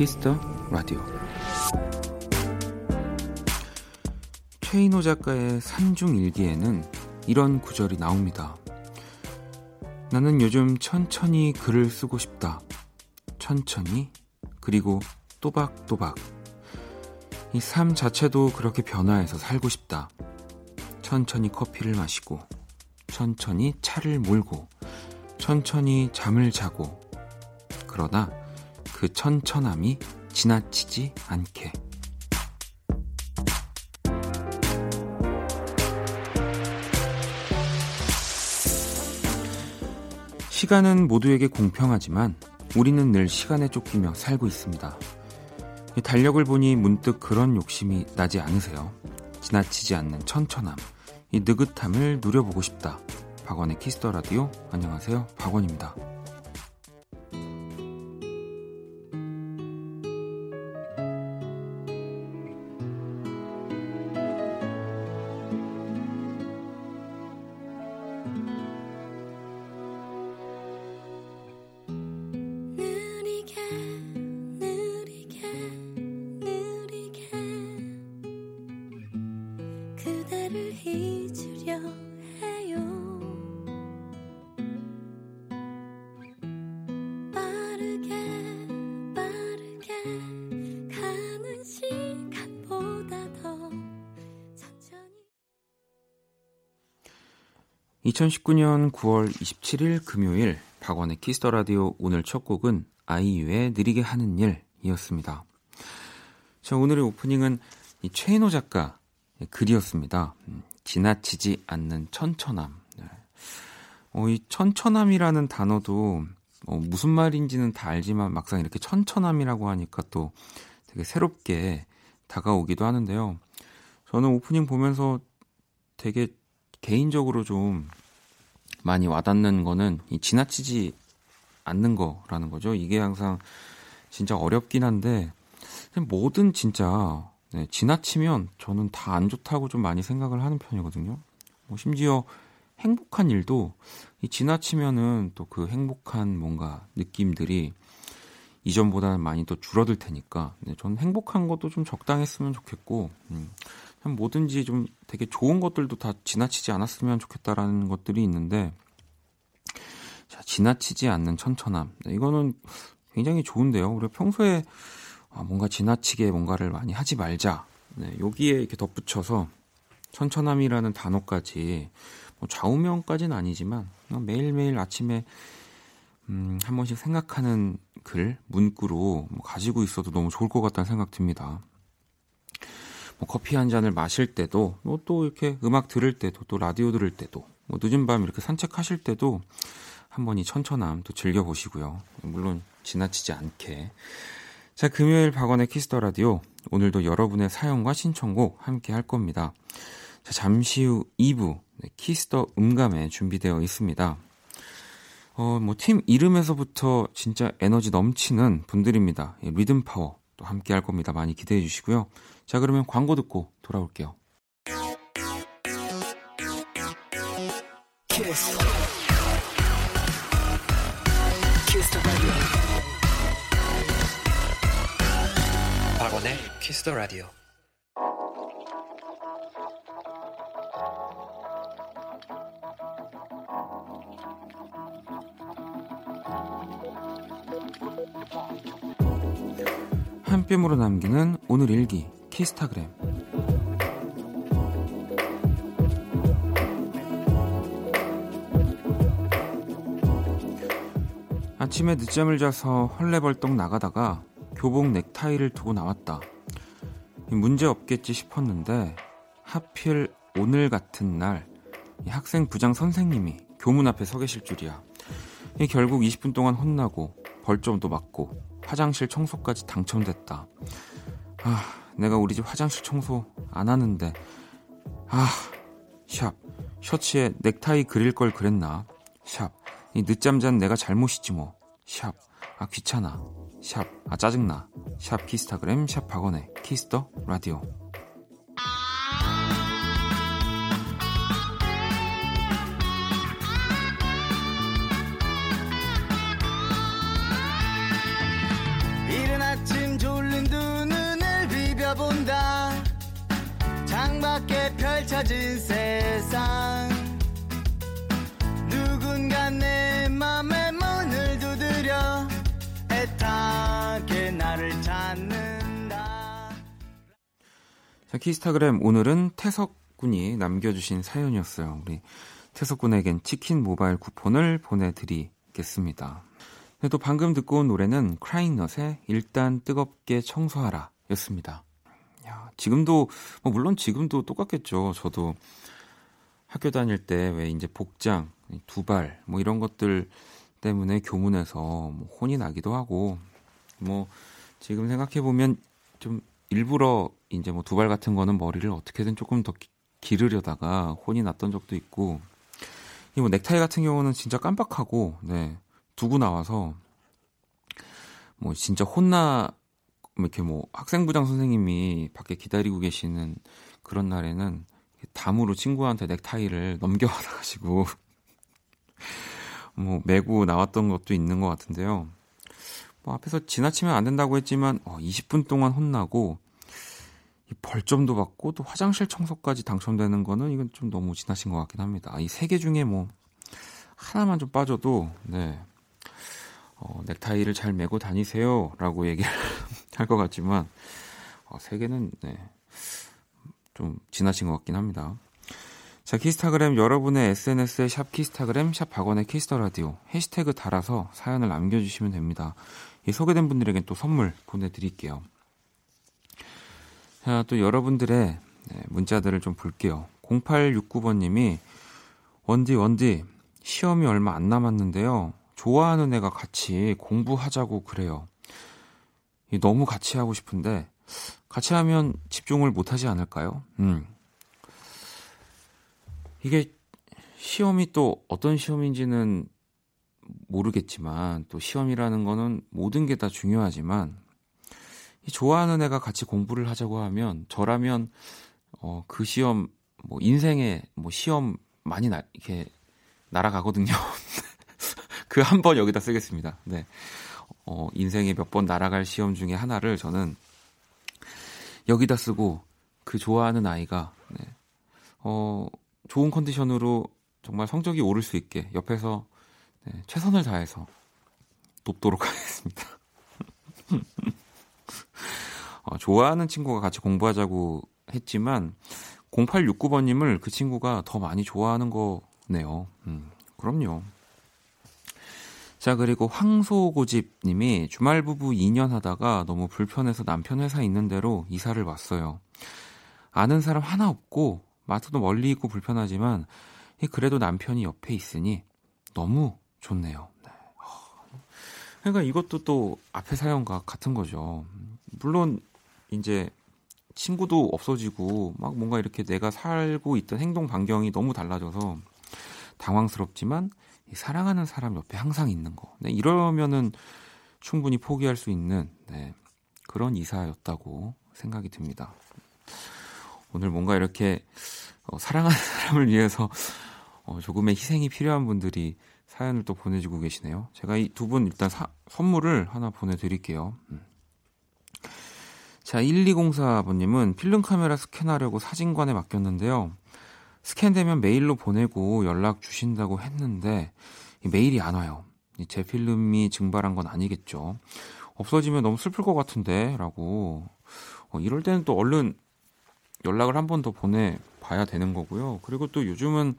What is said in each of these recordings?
Kiss the Radio 최인호 작가의 산중 일기에는 이런 구절이 나옵니다. 나는 요즘 천천히 글을 쓰고 싶다. 천천히 그리고 또박또박 이 삶 자체도 그렇게 변화해서 살고 싶다. 천천히 커피를 마시고 천천히 차를 몰고 천천히 잠을 자고 그러나 그 천천함이 지나치지 않게 시간은 모두에게 공평하지만 우리는 늘 시간에 쫓기며 살고 있습니다. 달력을 보니 문득 그런 욕심이 나지 않으세요? 지나치지 않는 천천함, 이 느긋함을 누려보고 싶다. 박원의 키스터 라디오. 안녕하세요. 박원입니다. 2019년 9월 27일 금요일 박원의 Kiss the Radio 오늘 첫 곡은 아이유의 느리게 하는 일이었습니다. 자, 오늘의 오프닝은 이 최인호 작가 글이었습니다. 음, 지나치지 않는 천천함. 네. 어, 이 천천함이라는 단어도 어, 무슨 말인지는 다 알지만 막상 이렇게 천천함이라고 하니까 또 되게 새롭게 다가오기도 하는데요. 저는 오프닝 보면서 되게 개인적으로 좀 많이 와닿는 거는 이 지나치지 않는 거라는 거죠. 이게 항상 진짜 어렵긴 한데 뭐든 진짜 네, 지나치면 저는 다 안 좋다고 좀 많이 생각을 하는 편이거든요. 뭐 심지어 행복한 일도 이 지나치면은 또 그 행복한 뭔가 느낌들이 이전보다는 많이 또 줄어들 테니까 네, 저는 행복한 것도 좀 적당했으면 좋겠고 음, 뭐든지 좀 되게 좋은 것들도 다 지나치지 않았으면 좋겠다라는 것들이 있는데 자, 지나치지 않는 천천함. 네, 이거는 굉장히 좋은데요. 우리가 평소에 아, 뭔가 지나치게 뭔가를 많이 하지 말자. 네, 여기에 이렇게 덧붙여서 천천함이라는 단어까지 뭐 좌우명까지는 아니지만 매일매일 아침에 음, 한 번씩 생각하는 글, 문구로 뭐 가지고 있어도 너무 좋을 것 같다는 생각 듭니다. 뭐 커피 한 잔을 마실 때도, 뭐 또 이렇게 음악 들을 때도, 또 라디오 들을 때도, 뭐 늦은 밤 이렇게 산책하실 때도 한번 이 천천함 또 즐겨보시고요. 물론 지나치지 않게. 자, 금요일 박원의 Kiss the Radio. 오늘도 여러분의 사연과 신청곡 함께 할 겁니다. 자, 잠시 후 2부 네, Kiss the 음감회 준비되어 있습니다. 어, 뭐, 팀 이름에서부터 진짜 에너지 넘치는 분들입니다. 리듬 파워 또 함께 할 겁니다. 많이 기대해 주시고요. 자, 그러면 광고 듣고 돌아올게요. 키스. 키스 박원의 키스 더 라디오. 한 뼘으로 남기는 오늘 일기 키스타그램 아침에 늦잠을 자서 헐레벌떡 나가다가 교복 넥타이를 두고 나왔다. 문제 없겠지 싶었는데 하필 오늘 같은 날 학생 부장 선생님이 교문 앞에 서 계실 줄이야. 결국 20분 동안 혼나고 벌점도 맞고 화장실 청소까지 당첨됐다. 아, 내가 우리 집 화장실 청소 안 하는데. 아, 샵. 셔츠에 넥타이 그릴 걸 그랬나? 샵. 이 늦잠 잔 내가 잘못이지 뭐. 샵. 아, 귀찮아. 샵. 아, 짜증나. 샵 키스타그램, 샵 박원의 Kiss the Radio. 찾은 세상 누군가 내 맘에 문을 두드려 애타게 나를 찾는다 자, 키스타그램 오늘은 태석 군이 남겨주신 사연이었어요. 우리 태석 군에겐 치킨 모바일 쿠폰을 보내드리겠습니다. 네, 또 방금 듣고 온 노래는 크라잉넛의 일단 뜨겁게 청소하라 였습니다. 야, 지금도, 뭐 물론 지금도 똑같겠죠. 저도 학교 다닐 때 왜 이제 복장, 두발, 뭐 이런 것들 때문에 교문에서 뭐 혼이 나기도 하고, 뭐 지금 생각해 보면 좀 일부러 이제 뭐 두발 같은 거는 머리를 어떻게든 조금 더 기르려다가 혼이 났던 적도 있고, 이 뭐 넥타이 같은 경우는 진짜 깜빡하고, 네. 두고 나와서 뭐 진짜 혼나 뭐 이렇게 뭐 학생부장 선생님이 밖에 기다리고 계시는 그런 날에는 담으로 친구한테 넥타이를 넘겨받아가지고 뭐 메고 나왔던 것도 있는 것 같은데요. 뭐 앞에서 지나치면 안 된다고 했지만 어, 20분 동안 혼나고 벌점도 받고 또 화장실 청소까지 당첨되는 거는 이건 좀 너무 지나친 것 같긴 합니다. 이 세 개 중에 뭐 하나만 좀 빠져도 네 어, 넥타이를 잘 매고 다니세요라고 얘기를 할 것 같지만 어, 세 개는 네, 좀 지나친 것 같긴 합니다. 자, Kisstagram 여러분의 SNS에 sharp Kisstagram, sharp 박원의 Kiss the Radio 해시태그 달아서 사연을 남겨주시면 됩니다. 이 소개된 분들에겐 또 선물 보내드릴게요. 자, 또 여러분들의 네, 문자들을 좀 볼게요. 0869번님이 원디 원디 시험이 얼마 안 남았는데요. 좋아하는 애가 같이 공부하자고 그래요. 너무 같이 하고 싶은데 같이 하면 집중을 못 하지 않을까요? 음. 이게 시험이 또 어떤 시험인지는 모르겠지만 또 시험이라는 거는 모든 게 다 중요하지만 좋아하는 애가 같이 공부를 하자고 하면 저라면 어, 그 시험 뭐 인생에 뭐 시험 많이 나, 이렇게 날아가거든요. 그 한 번 여기다 쓰겠습니다. 네. 어, 인생에 몇 번 날아갈 시험 중에 하나를 저는 여기다 쓰고 그 좋아하는 아이가 네. 어, 좋은 컨디션으로 정말 성적이 오를 수 있게 옆에서 네, 최선을 다해서 돕도록 하겠습니다. 어, 좋아하는 친구가 같이 공부하자고 했지만 0869번님을 그 친구가 더 많이 좋아하는 거네요. 음, 그럼요. 자, 그리고 황소고집님이 주말 부부 2년 하다가 너무 불편해서 남편 회사 있는 대로 이사를 왔어요. 아는 사람 하나 없고 마트도 멀리 있고 불편하지만 그래도 남편이 옆에 있으니 너무 좋네요. 네. 그러니까 이것도 또 앞에 사연과 같은 거죠. 물론 이제 친구도 없어지고 막 뭔가 이렇게 내가 살고 있던 행동 반경이 너무 달라져서 당황스럽지만 사랑하는 사람 옆에 항상 있는 거. 네, 이러면은 충분히 포기할 수 있는 네, 그런 이사였다고 생각이 듭니다. 오늘 뭔가 이렇게 어, 사랑하는 사람을 위해서 어, 조금의 희생이 필요한 분들이 사연을 또 보내주고 계시네요. 제가 이 두 분 일단 사, 선물을 하나 보내드릴게요. 음. 자, 1204번님은 필름 카메라 스캔하려고 사진관에 맡겼는데요. 스캔되면 메일로 보내고 연락 주신다고 했는데 메일이 안 와요. 제 필름이 증발한 건 아니겠죠. 없어지면 너무 슬플 것 같은데 라고 어, 이럴 때는 또 얼른 연락을 한 번 더 보내봐야 되는 거고요. 그리고 또 요즘은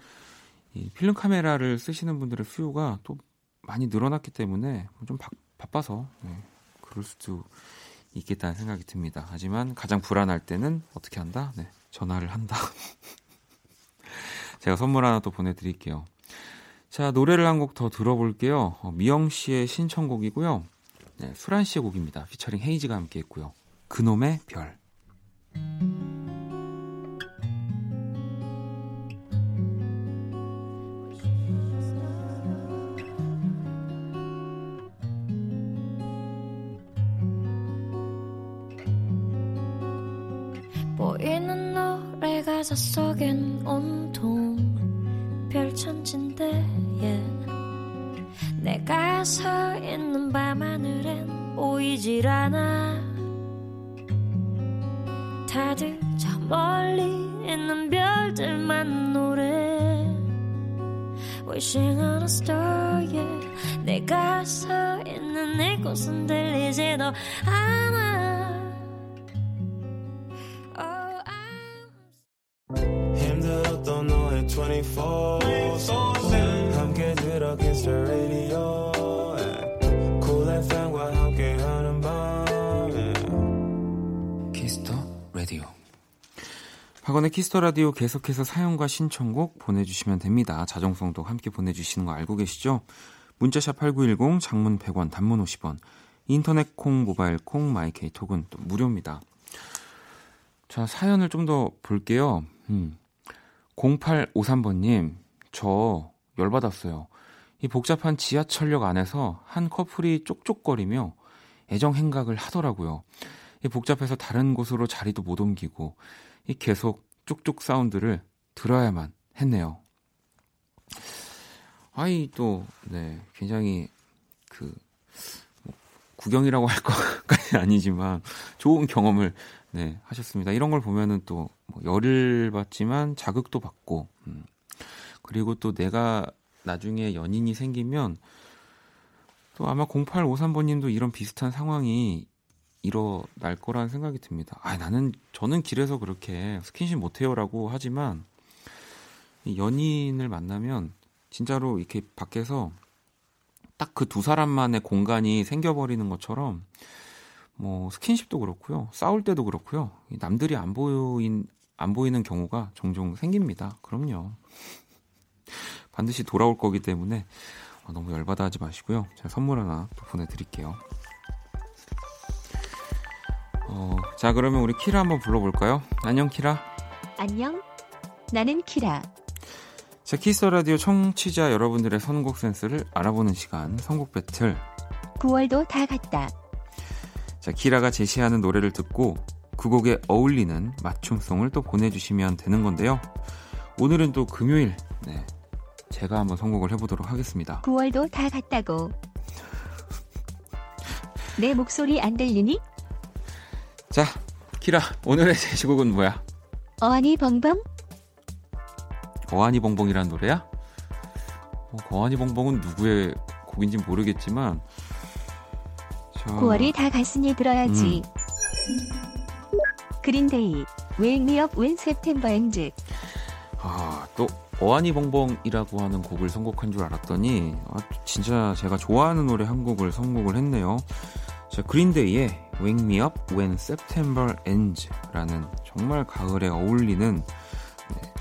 이 필름 카메라를 쓰시는 분들의 수요가 또 많이 늘어났기 때문에 좀 바, 바빠서 네, 그럴 수도 있겠다는 생각이 듭니다. 하지만 가장 불안할 때는 어떻게 한다? 네, 전화를 한다. 제가 선물 하나 또 보내드릴게요. 자, 노래를 한 곡 더 들어볼게요. 어, 미영 씨의 신청곡이고요. 네, 수란 씨의 곡입니다. 피처링 헤이즈가 함께 했고요. 그놈의 별. 보이는 노래 가사 속엔 온통 별천진데 yeah. 내가 서 있는 밤하늘엔 보이질 않아. 다들 저 멀리 있는 별들만 노래. Wishing on a star yeah 내가 서 있는 이곳은 들리지도 않아 박원의 Kiss the Radio 계속해서 사연과 신청곡 보내주시면 됩니다. 자정송도 함께 보내주시는 거 알고 계시죠? 문자 sharp 8910, 장문 100원, 단문 50원, 인터넷 콩, 모바일 콩, My K 톡은 또 무료입니다. 자, 사연을 좀 더 볼게요. 음. 0853번님, 저 열받았어요. 이 복잡한 지하철역 안에서 한 커플이 쪽쪽거리며 애정 행각을 하더라고요. 이 복잡해서 다른 곳으로 자리도 못 옮기고 이 계속 쪽쪽 사운드를 들어야만 했네요. 아이 또 네, 굉장히 그 뭐, 구경이라고 할 것까지 아니지만 좋은 경험을 네, 하셨습니다. 이런 걸 보면은 또 뭐 열을 받지만 자극도 받고 음. 그리고 또 내가 나중에 연인이 생기면 또 아마 0853번님도 이런 비슷한 상황이 일어날 거라는 생각이 듭니다. 아, 나는 저는 길에서 그렇게 스킨십 못 해요라고 하지만 이 연인을 만나면 진짜로 이렇게 밖에서 딱 그 두 사람만의 공간이 생겨버리는 것처럼 뭐 스킨십도 그렇고요, 싸울 때도 그렇고요, 이 남들이 안 보인 안 보이는 경우가 종종 생깁니다. 그럼요. 반드시 돌아올 거기 때문에 어, 너무 열받아 하지 마시고요. 제가 선물 하나 또 보내드릴게요. 어, 자, 그러면 우리 키라 한번 불러볼까요? 안녕, 키라. 안녕. 나는 키라. 자, 키스 라디오 청취자 여러분들의 선곡 센스를 알아보는 시간, 선곡 배틀. 9월도 다 갔다. 자, 키라가 제시하는 노래를 듣고 그 곡에 어울리는 맞춤송을 또 보내주시면 되는 건데요. 오늘은 또 금요일, 네. 제가 한번 선곡을 해보도록 하겠습니다. 9월도 다 갔다고. 내 목소리 안 들리니? 자, 키라, 오늘의 제시곡은 뭐야? 어안이 벙벙? 거한이 봉봉이라는 노래야? 어, 거한이 봉봉은 누구의 곡인지 모르겠지만 저... 9월이 다 갔으니 들어야지. 그린데이. Wake me up when September ends. 아, 또 어안이 봉봉이라고 하는 곡을 선곡한 줄 알았더니 아, 진짜 제가 좋아하는 노래 한 곡을 선곡을 했네요. 자, 그린데이의 Wake Me Up When September Ends라는 정말 가을에 어울리는 네,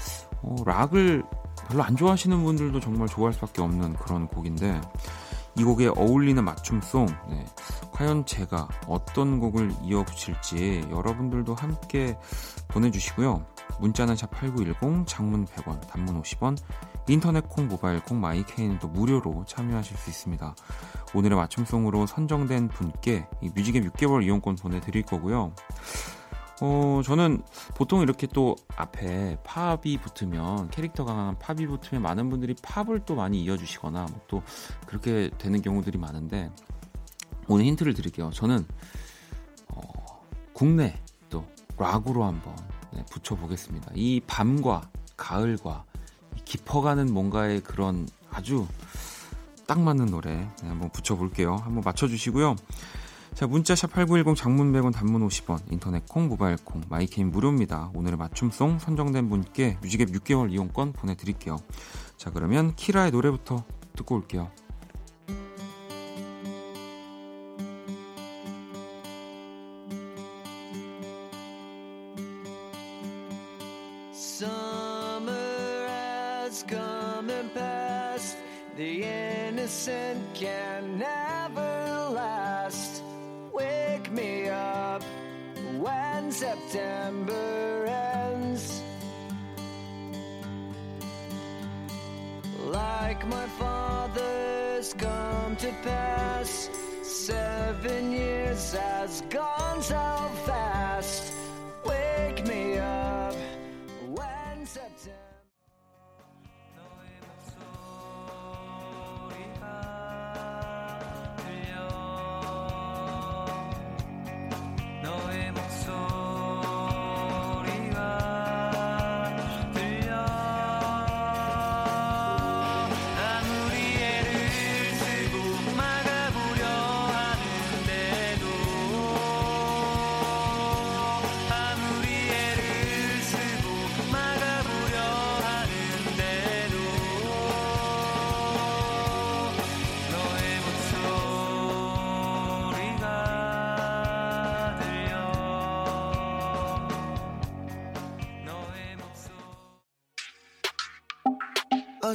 어, 락을 별로 안 좋아하시는 분들도 정말 좋아할 수밖에 없는 그런 곡인데 이 곡에 어울리는 맞춤송 네, 과연 제가 어떤 곡을 이어붙일지 여러분들도 함께 보내주시고요. 문자는 sharp 8910 장문 100원 단문 50원 인터넷 콩 모바일 콩 My K는 또 무료로 참여하실 수 있습니다. 오늘의 맞춤송으로 선정된 분께 이 뮤직앱 6개월 이용권 보내드릴 거고요. 어, 저는 보통 이렇게 또 앞에 팝이 붙으면 캐릭터가 강한 팝이 붙으면 많은 분들이 팝을 또 많이 이어주시거나 뭐또 그렇게 되는 경우들이 많은데 오늘 힌트를 드릴게요. 저는 어, 국내 또 락으로 한번 네, 붙여보겠습니다. 이 밤과 가을과 이 깊어가는 뭔가의 그런 아주 딱 맞는 노래 네, 한번 붙여볼게요. 한번 맞춰주시고요. 자, 문자 sharp 8910 장문 100원 단문 50원 인터넷 콩 모바일 콩 My K는 무료입니다. 오늘의 맞춤송 선정된 분께 뮤직앱 6개월 이용권 보내드릴게요. 자 그러면 키라의 노래부터 듣고 올게요. September ends. Like my father's come to pass. Seven years has gone so fast.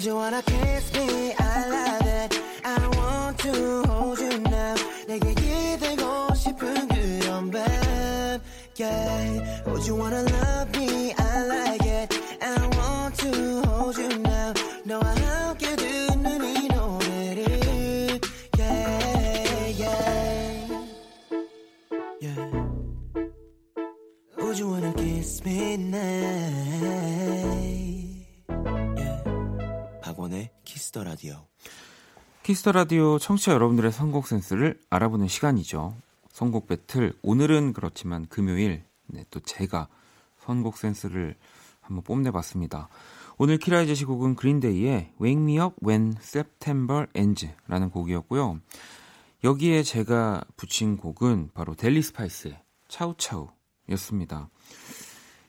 You wanna kiss me? Kiss the Radio 청취자 여러분들의 선곡 센스를 알아보는 시간이죠. 선곡 배틀 오늘은 그렇지만 금요일 네, 또 제가 선곡 센스를 한번 뽐내봤습니다. 오늘 키라의 제시곡은 Green Day의 Wake Me Up When September Ends라는 곡이었고요. 여기에 제가 붙인 곡은 바로 델리 스파이스의 차우차우였습니다.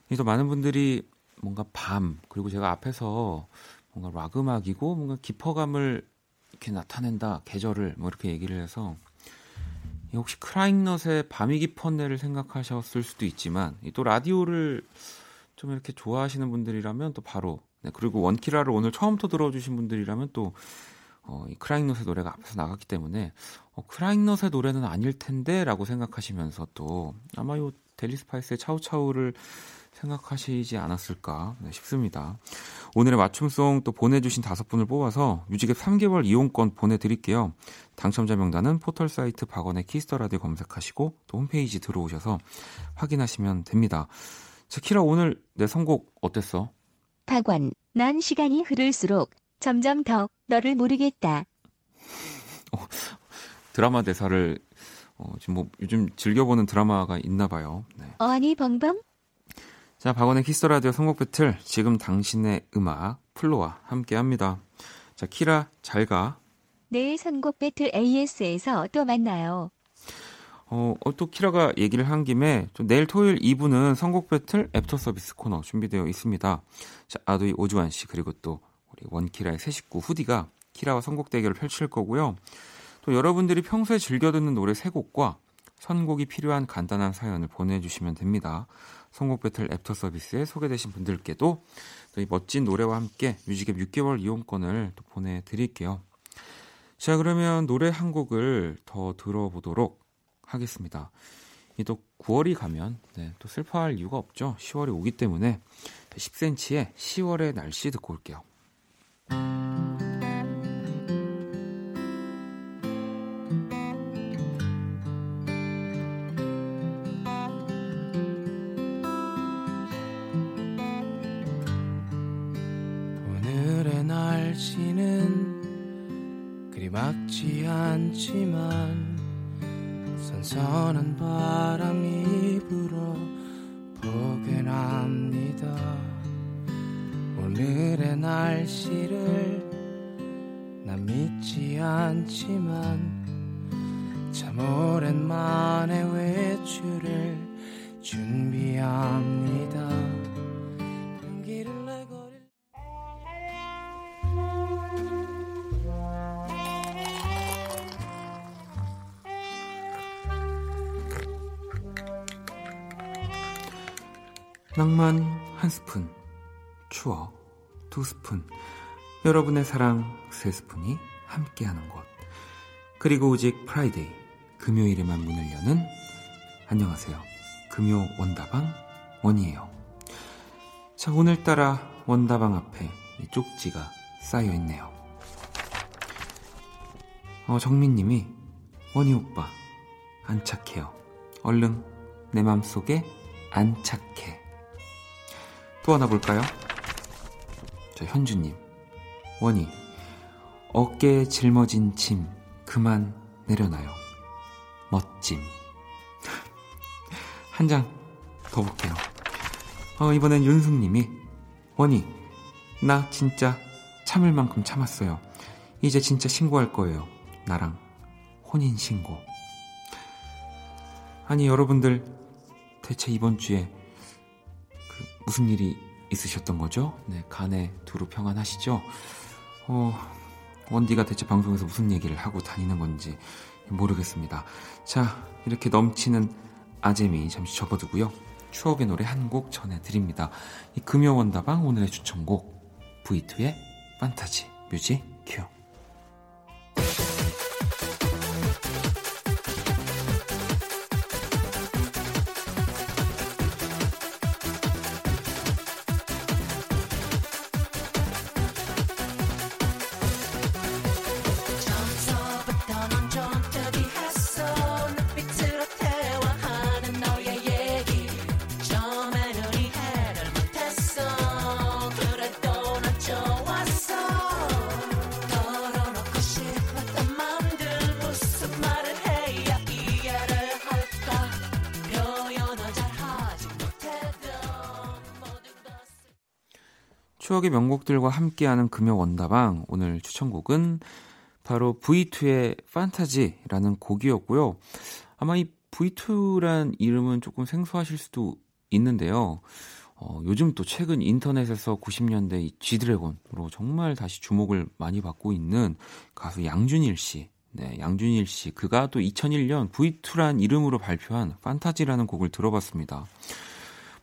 그래서 많은 분들이 뭔가 밤 그리고 제가 앞에서 뭔가 락 음악이고 뭔가 깊어감을 이렇게 나타낸다 계절을 뭐 이렇게 얘기를 해서 혹시 크라잉넛의 밤이 깊었네를 생각하셨을 수도 있지만 또 라디오를 좀 이렇게 좋아하시는 분들이라면 또 바로 네, 그리고 원키라를 오늘 처음부터 들어주신 분들이라면 또 어, 이 크라잉넛의 노래가 앞에서 나갔기 때문에 어, 크라잉넛의 노래는 아닐 텐데라고 생각하시면서 또 아마 요 델리 스파이스의 차우차우를 생각하시지 않았을까 네, 싶습니다. 오늘의 맞춤송 또 보내주신 다섯 분을 뽑아서 뮤직앱 3개월 이용권 보내드릴게요. 당첨자 명단은 포털 사이트 박원의 키스터라디오 검색하시고 또 홈페이지 들어오셔서 확인하시면 됩니다. 자, 키라 오늘 내 선곡 어땠어? 박원, 난 시간이 흐를수록 점점 더 너를 모르겠다. 드라마 대사를 어, 지금 뭐 요즘 즐겨보는 드라마가 있나 봐요. 네. 어안이 벙벙? 자, 박원의 Kiss the Radio 선곡 배틀 지금 당신의 음악 FLO와 함께 합니다. 자, 키라 잘 가. 내일 선곡 배틀 AS에서 또 만나요. 어, 어, 또 키라가 얘기를 한 김에 좀 내일 토요일 2부는 선곡 배틀 애프터 서비스 코너 준비되어 있습니다. 자, 아도이 오주환 씨 그리고 또 우리 원키라의 새 식구 후디가 키라와 선곡 대결을 펼칠 거고요. 또 여러분들이 평소에 즐겨 듣는 노래 세 곡과 선곡이 필요한 간단한 사연을 보내주시면 됩니다. 선곡 배틀 애프터 서비스에 소개되신 분들께도 또 이 멋진 노래와 함께 뮤직앱 6개월 이용권을 또 보내드릴게요. 자, 그러면 노래 한 곡을 더 들어보도록 하겠습니다. 이 또 9월이 가면 네, 또 슬퍼할 이유가 없죠. 10월이 오기 때문에 10cm의 10월의 날씨 듣고 올게요. 막지 않지만 선선한 바람이 불어 보긴 합니다. 오늘의 날씨를 난 믿지 않지만 참 오랜만에 외출을 준비합니다 낭만 한 스푼, 추억 두 스푼, 여러분의 사랑 세 스푼이 함께하는 곳. 그리고 오직 Friday, 금요일에만 문을 여는 안녕하세요. 금요 원다방 원이에요. 자, 오늘따라 원다방 앞에 이 쪽지가 쌓여 있네요. 어, 정민님이 원이 오빠 안착해요. 얼른 내 맘속에 안착해. 또 하나 볼까요? 저 현주님 원희 어깨에 짊어진 짐 그만 내려놔요. 멋짐. 한 장 더 볼게요. 어, 이번엔 윤숙님이 원희 나 진짜 참을 만큼 참았어요. 이제 진짜 신고할 거예요. 나랑 혼인 신고. 아니 여러분들 대체 이번 주에 그 무슨 일이 있으셨던 거죠? 네, 간에 두루 평안하시죠? 어, 원디가 대체 방송에서 무슨 얘기를 하고 다니는 건지 모르겠습니다. 자, 이렇게 넘치는 아재미 잠시 접어두고요. 추억의 노래 한 곡 전해드립니다. 이 금요원다방 오늘의 추천곡 V2의 판타지 뮤직 큐. 명곡들과 함께하는 금요 원다방 오늘 추천곡은 바로 V2의 판타지라는 곡이었고요. 아마 이 V2란 이름은 조금 생소하실 수도 있는데요. 어, 요즘 또 최근 인터넷에서 90년대 이 G드래곤으로 정말 다시 주목을 많이 받고 있는 가수 양준일 씨. 네, 양준일 씨. 그가 또 2001년 V2란 이름으로 발표한 판타지라는 곡을 들어봤습니다.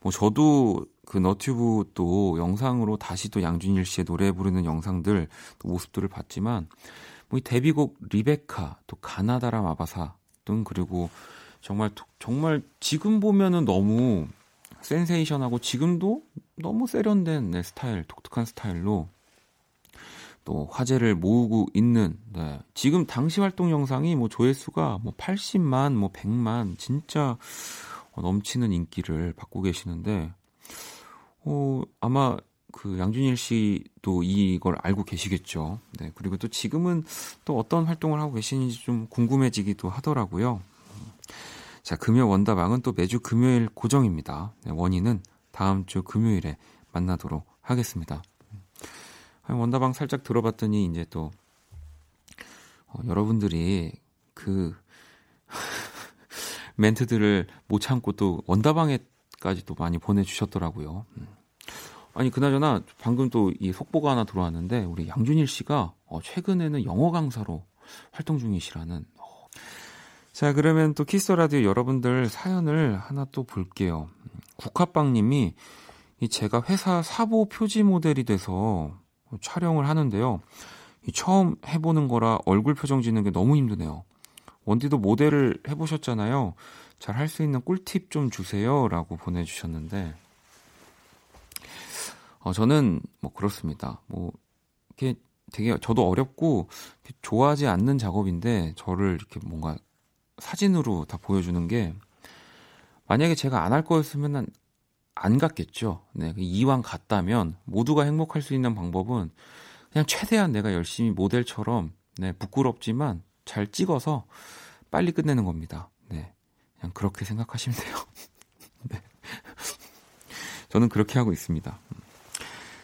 뭐 저도 그 너튜브 또 영상으로 다시 또 양준일 씨의 노래 부르는 영상들 또 모습들을 봤지만 뭐 이 데뷔곡 리베카 또 가나다라 마바사 등 그리고 정말 도- 정말 지금 보면은 너무 센세이션하고 지금도 너무 세련된 네, 스타일 독특한 스타일로 또 화제를 모으고 있는 네. 지금 당시 활동 영상이 뭐 조회수가 뭐 80만 뭐 100만 진짜 어, 넘치는 인기를 받고 계시는데 어, 아마 그 양준일 씨도 이걸 알고 계시겠죠. 네. 그리고 또 지금은 또 어떤 활동을 하고 계시는지 좀 궁금해지기도 하더라고요. 자, 금요 원다방은 또 매주 금요일 고정입니다. 네, 원인은 다음 주 금요일에 만나도록 하겠습니다. 아니, 원다방 살짝 들어봤더니 이제 또 어, 여러분들이 그 멘트들을 못 참고 또 원다방에 까지 또 많이 보내주셨더라고요. 음. 아니 그나저나 방금 또 이 속보가 하나 들어왔는데 우리 양준일 씨가 어, 최근에는 영어 강사로 활동 중이시라는. 어. 자 그러면 또 키스 라디오 여러분들 사연을 하나 또 볼게요. 음, 국화빵님이 이 제가 회사 사보 표지 모델이 돼서 촬영을 하는데요. 이 처음 해보는 거라 얼굴 표정 짓는 게 너무 힘드네요. 원디도 모델을 해보셨잖아요. 잘 할 수 있는 꿀팁 좀 주세요 라고 보내주셨는데, 어, 저는 뭐 그렇습니다. 뭐 이게 되게 저도 어렵고 좋아하지 않는 작업인데 저를 이렇게 뭔가 사진으로 다 보여주는 게 만약에 제가 안 할 거였으면 안 갔겠죠. 네, 이왕 갔다면 모두가 행복할 수 있는 방법은 그냥 최대한 내가 열심히 모델처럼 네, 부끄럽지만 잘 찍어서 빨리 끝내는 겁니다. 네. 그냥 그렇게 생각하시면 돼요. 네. 저는 그렇게 하고 있습니다.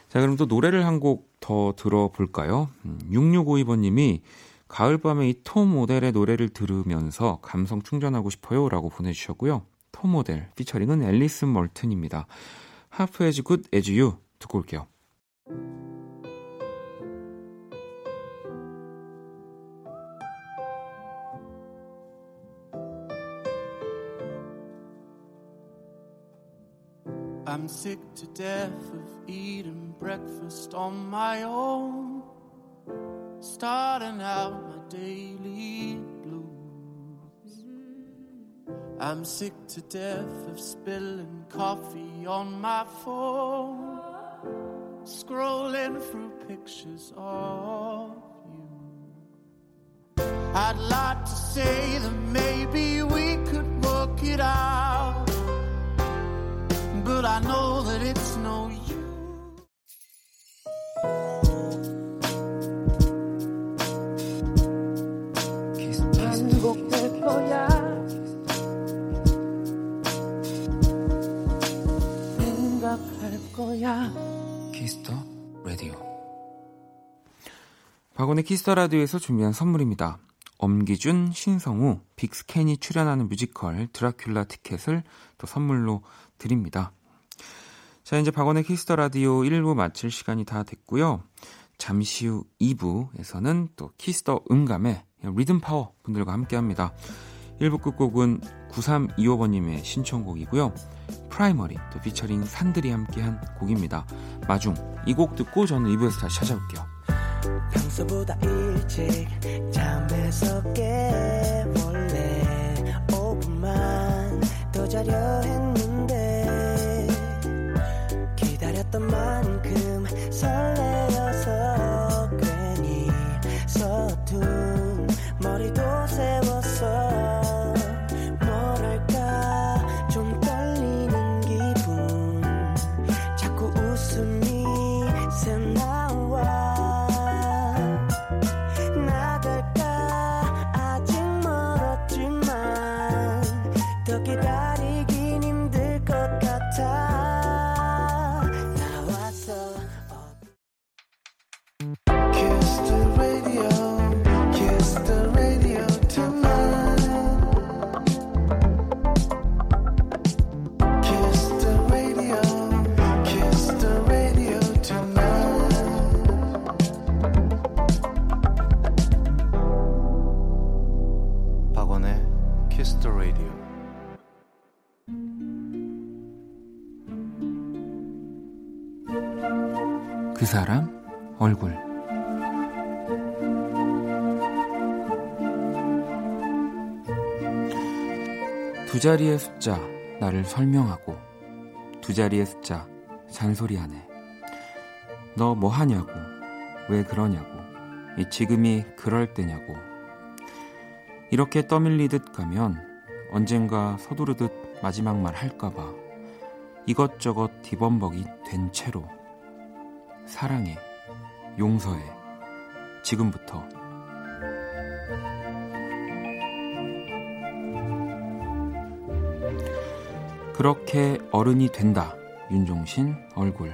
자, 그럼 또 노래를 한 곡 더 들어볼까요? 음, 6652번님이 가을밤에 이 톰 모델의 노래를 들으면서 감성 충전하고 싶어요 라고 보내주셨고요. 톰 모델 피처링은 앨리슨 멀튼입니다. Half as good as you 듣고 올게요. Sick to death of eating breakfast on my own. Starting out my daily blues. I'm sick to death of spilling coffee on my phone. Scrolling through pictures of you. I'd like to say that maybe we could work it out. But I know that it's no use. 반복될 거야 생각할 거야. Kiss the Radio. 박원의 Kiss the Radio에서 준비한 선물입니다. 엄기준, 신성우, 빅스 켄이 출연하는 뮤지컬 드라큘라 티켓을 또 선물로 드립니다. 자, 이제 박원의 Kiss the Radio 1부 마칠 시간이 다 됐고요. 잠시 후 2부에서는 또 Kiss the 음감의 리듬 파워 분들과 함께 합니다. 1부 끝곡은 9325번님의 신청곡이고요. 프라이머리 또 피처링 산들이 함께한 곡입니다. 마중 이 곡 듣고 저는 2부에서 다시 찾아올게요. 평소보다 일찍 잠에서 깨볼래 5분만 더 자려 했 기다렸던 만큼 자리의 숫자 나를 설명하고 두 자리의 숫자 잔소리하네. 너 뭐 하냐고? 왜 그러냐고? 이 지금이 그럴 때냐고. 이렇게 떠밀리듯 가면 언젠가 서두르듯 마지막 말 할까봐 이것저것 뒤범벅이 된 채로 사랑해, 용서해, 지금부터. 그렇게 어른이 된다. 윤종신 얼굴.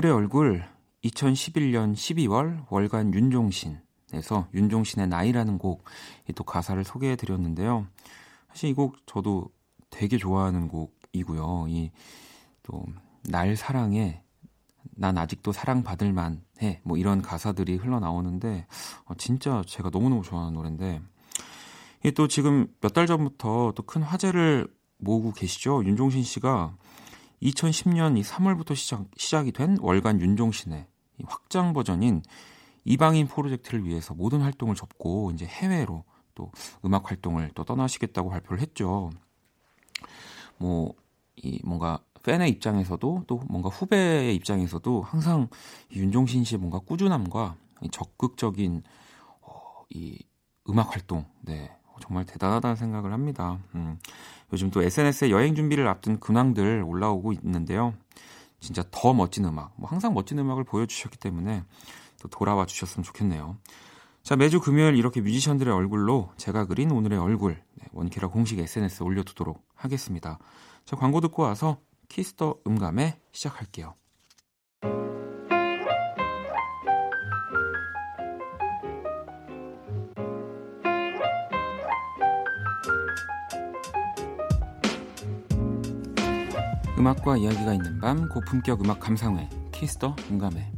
오늘의 얼굴 2011년 12월 월간 윤종신에서 윤종신의 나이라는 곡또 가사를 소개해 드렸는데요. 사실 이 곡 저도 되게 좋아하는 곡이고요. 이 또 날 사랑해 난 아직도 사랑받을 만해 뭐 이런 가사들이 흘러나오는데 어, 진짜 제가 너무너무 좋아하는 노래인데 이게 또 지금 몇 달 전부터 또 큰 화제를 모으고 계시죠. 윤종신 씨가 2010년 이 3월부터 시작, 시작이 된 월간 윤종신의 이 확장 버전인 이방인 프로젝트를 위해서 모든 활동을 접고 이제 해외로 또 음악 활동을 또 떠나시겠다고 발표를 했죠. 뭐 이 뭔가 팬의 입장에서도 또 뭔가 후배의 입장에서도 항상 이 윤종신 씨의 뭔가 꾸준함과 이 적극적인 어, 이 음악 활동, 네 정말 대단하다는 생각을 합니다. 음, 요즘 또 SNS에 여행 준비를 앞둔 근황들 올라오고 있는데요. 진짜 더 멋진 음악, 뭐 항상 멋진 음악을 보여주셨기 때문에 또 돌아와 주셨으면 좋겠네요. 자, 매주 금요일 이렇게 뮤지션들의 얼굴로 제가 그린 오늘의 얼굴, 네, 원키라 공식 SNS에 올려두도록 하겠습니다. 자, 광고 듣고 와서 Kiss the 음감회 시작할게요. 음악과 이야기가 있는 밤 고품격 음악 감상회 Kiss the 음감회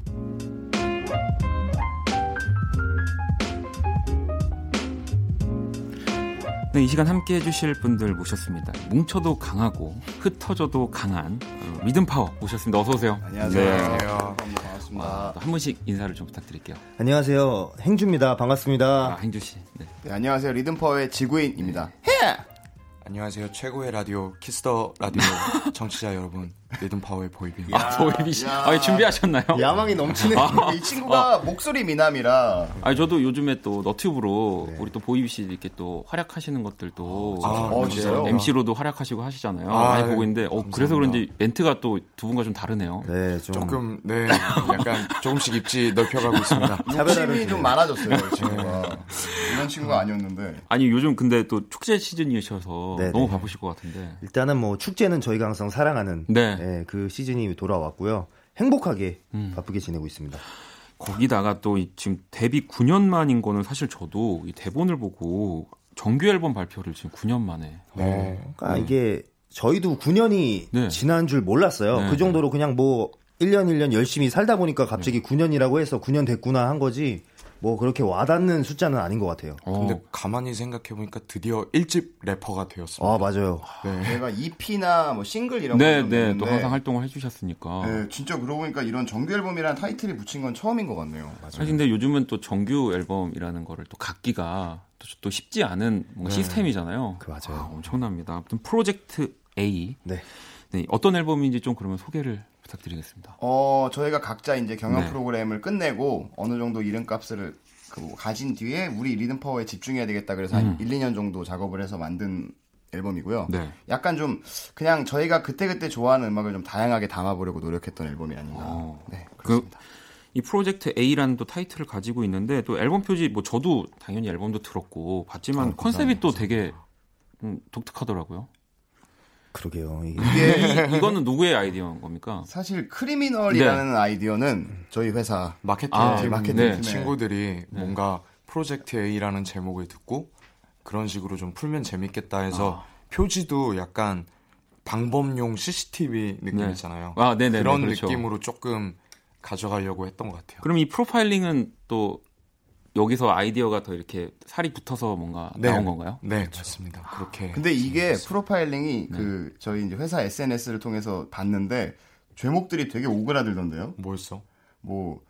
네, 이 시간 함께 해주실 분들 모셨습니다. 뭉쳐도 강하고 흩어져도 강한 어, 리듬 파워 모셨습니다. 어서 오세요. 안녕하세요. 네. 안녕하세요. 반갑습니다. 아, 또한 분씩 인사를 좀 부탁드릴게요. 안녕하세요. 행주입니다. 반갑습니다. 아, 행주 씨. 네. 네, 안녕하세요. 리듬 파워의 지구인입니다. 안녕하세요. 최고의 라디오 Kiss the Radio 청취자 여러분. 리듬 파워의 보이비입니다. 아, 보이비 씨. 야. 아, 준비하셨나요? 야망이 넘치는 이 친구가 목소리 미남이라 아니 저도 요즘에 또 너튜브로 네. 우리 또 보이비 씨 이렇게 또 활약하시는 것들도 아, 어, 진짜요? MC로도 활약하시고 하시잖아요. 아, 많이 네. 보고 있는데 어, 그래서 그런지 멘트가 또 두 분과 좀 다르네요. 네, 좀 조금 네 약간 조금씩 입지 넓혀가고 있습니다. 욕심이 좀 많아졌어요, 이 친구가. 이런 친구가 아니었는데. 아니 요즘 근데 또 축제 시즌이셔서 네네. 너무 바쁘실 것 같은데. 일단은 뭐 축제는 저희가 항상 사랑하는 네. 예, 그 시즌이 돌아왔고요. 행복하게 음. 바쁘게 지내고 있습니다. 거기다가 또이 지금 데뷔 9년 만인 거는 사실 저도 이 대본을 보고 정규 앨범 발표를 지금 9년 만에. 네. 그러니까 이게 저희도 9년이 네. 지난 줄 몰랐어요. 네, 그 정도로 그냥 뭐 1년 1년 열심히 살다 보니까 갑자기 9년이라고 해서 9년 됐구나 한 거지. 뭐 그렇게 와닿는 숫자는 아닌 것 같아요. 어, 근데 가만히 생각해 보니까 드디어 1집 래퍼가 되었습니다. 아 맞아요. 네. 제가 EP나 뭐 싱글 이런 네, 거 네, 또 항상 활동을 해주셨으니까. 네, 진짜 그러고 보니까 이런 정규 앨범이라는 타이틀이 붙인 건 처음인 것 같네요. 사실 근데 요즘은 또 정규 앨범이라는 거를 또 갖기가 또, 또 쉽지 않은 뭔가 시스템이잖아요. 그 맞아요. 아, 엄청납니다. 아무튼 프로젝트 A. 네. 네, 어떤 앨범인지 좀 그러면 소개를 부탁드리겠습니다. 어, 저희가 각자 이제 경연 네. 프로그램을 끝내고 어느 정도 이름값을 그 가진 뒤에 우리 리듬 파워에 집중해야 되겠다 그래서 한 1, 2년 정도 작업을 해서 만든 앨범이고요. 네. 약간 좀 그냥 저희가 그때그때 좋아하는 음악을 좀 다양하게 담아보려고 노력했던 앨범이 아닌가. 어. 네, 그, 그렇습니다. 이 프로젝트 A라는 또 타이틀을 가지고 있는데 또 앨범 표지 뭐 저도 당연히 앨범도 들었고 봤지만 컨셉이 또 되게 좀 독특하더라고요. 그러게요. 이게 이게 이, 이거는 누구의 아이디어인 겁니까? 사실 크리미널이라는 아이디어는 저희 회사 마케팅 아, 팀 마케팅 네. 팀의 친구들이 뭔가 프로젝트 A라는 제목을 듣고 그런 식으로 좀 풀면 재밌겠다 해서 표지도 약간 방범용 CCTV 느낌이잖아요. 아, 네네. 그런 그렇죠. 느낌으로 조금 가져가려고 했던 것 같아요. 그럼 이 프로파일링은 또 여기서 아이디어가 더 이렇게 살이 붙어서 뭔가 네. 나온 건가요? 네, 맞습니다. 그렇게. 근데 이게 프로파일링이 그 저희 이제 회사 SNS를 통해서 봤는데 제목들이 되게 오그라들던데요. 뭐였어? 뭐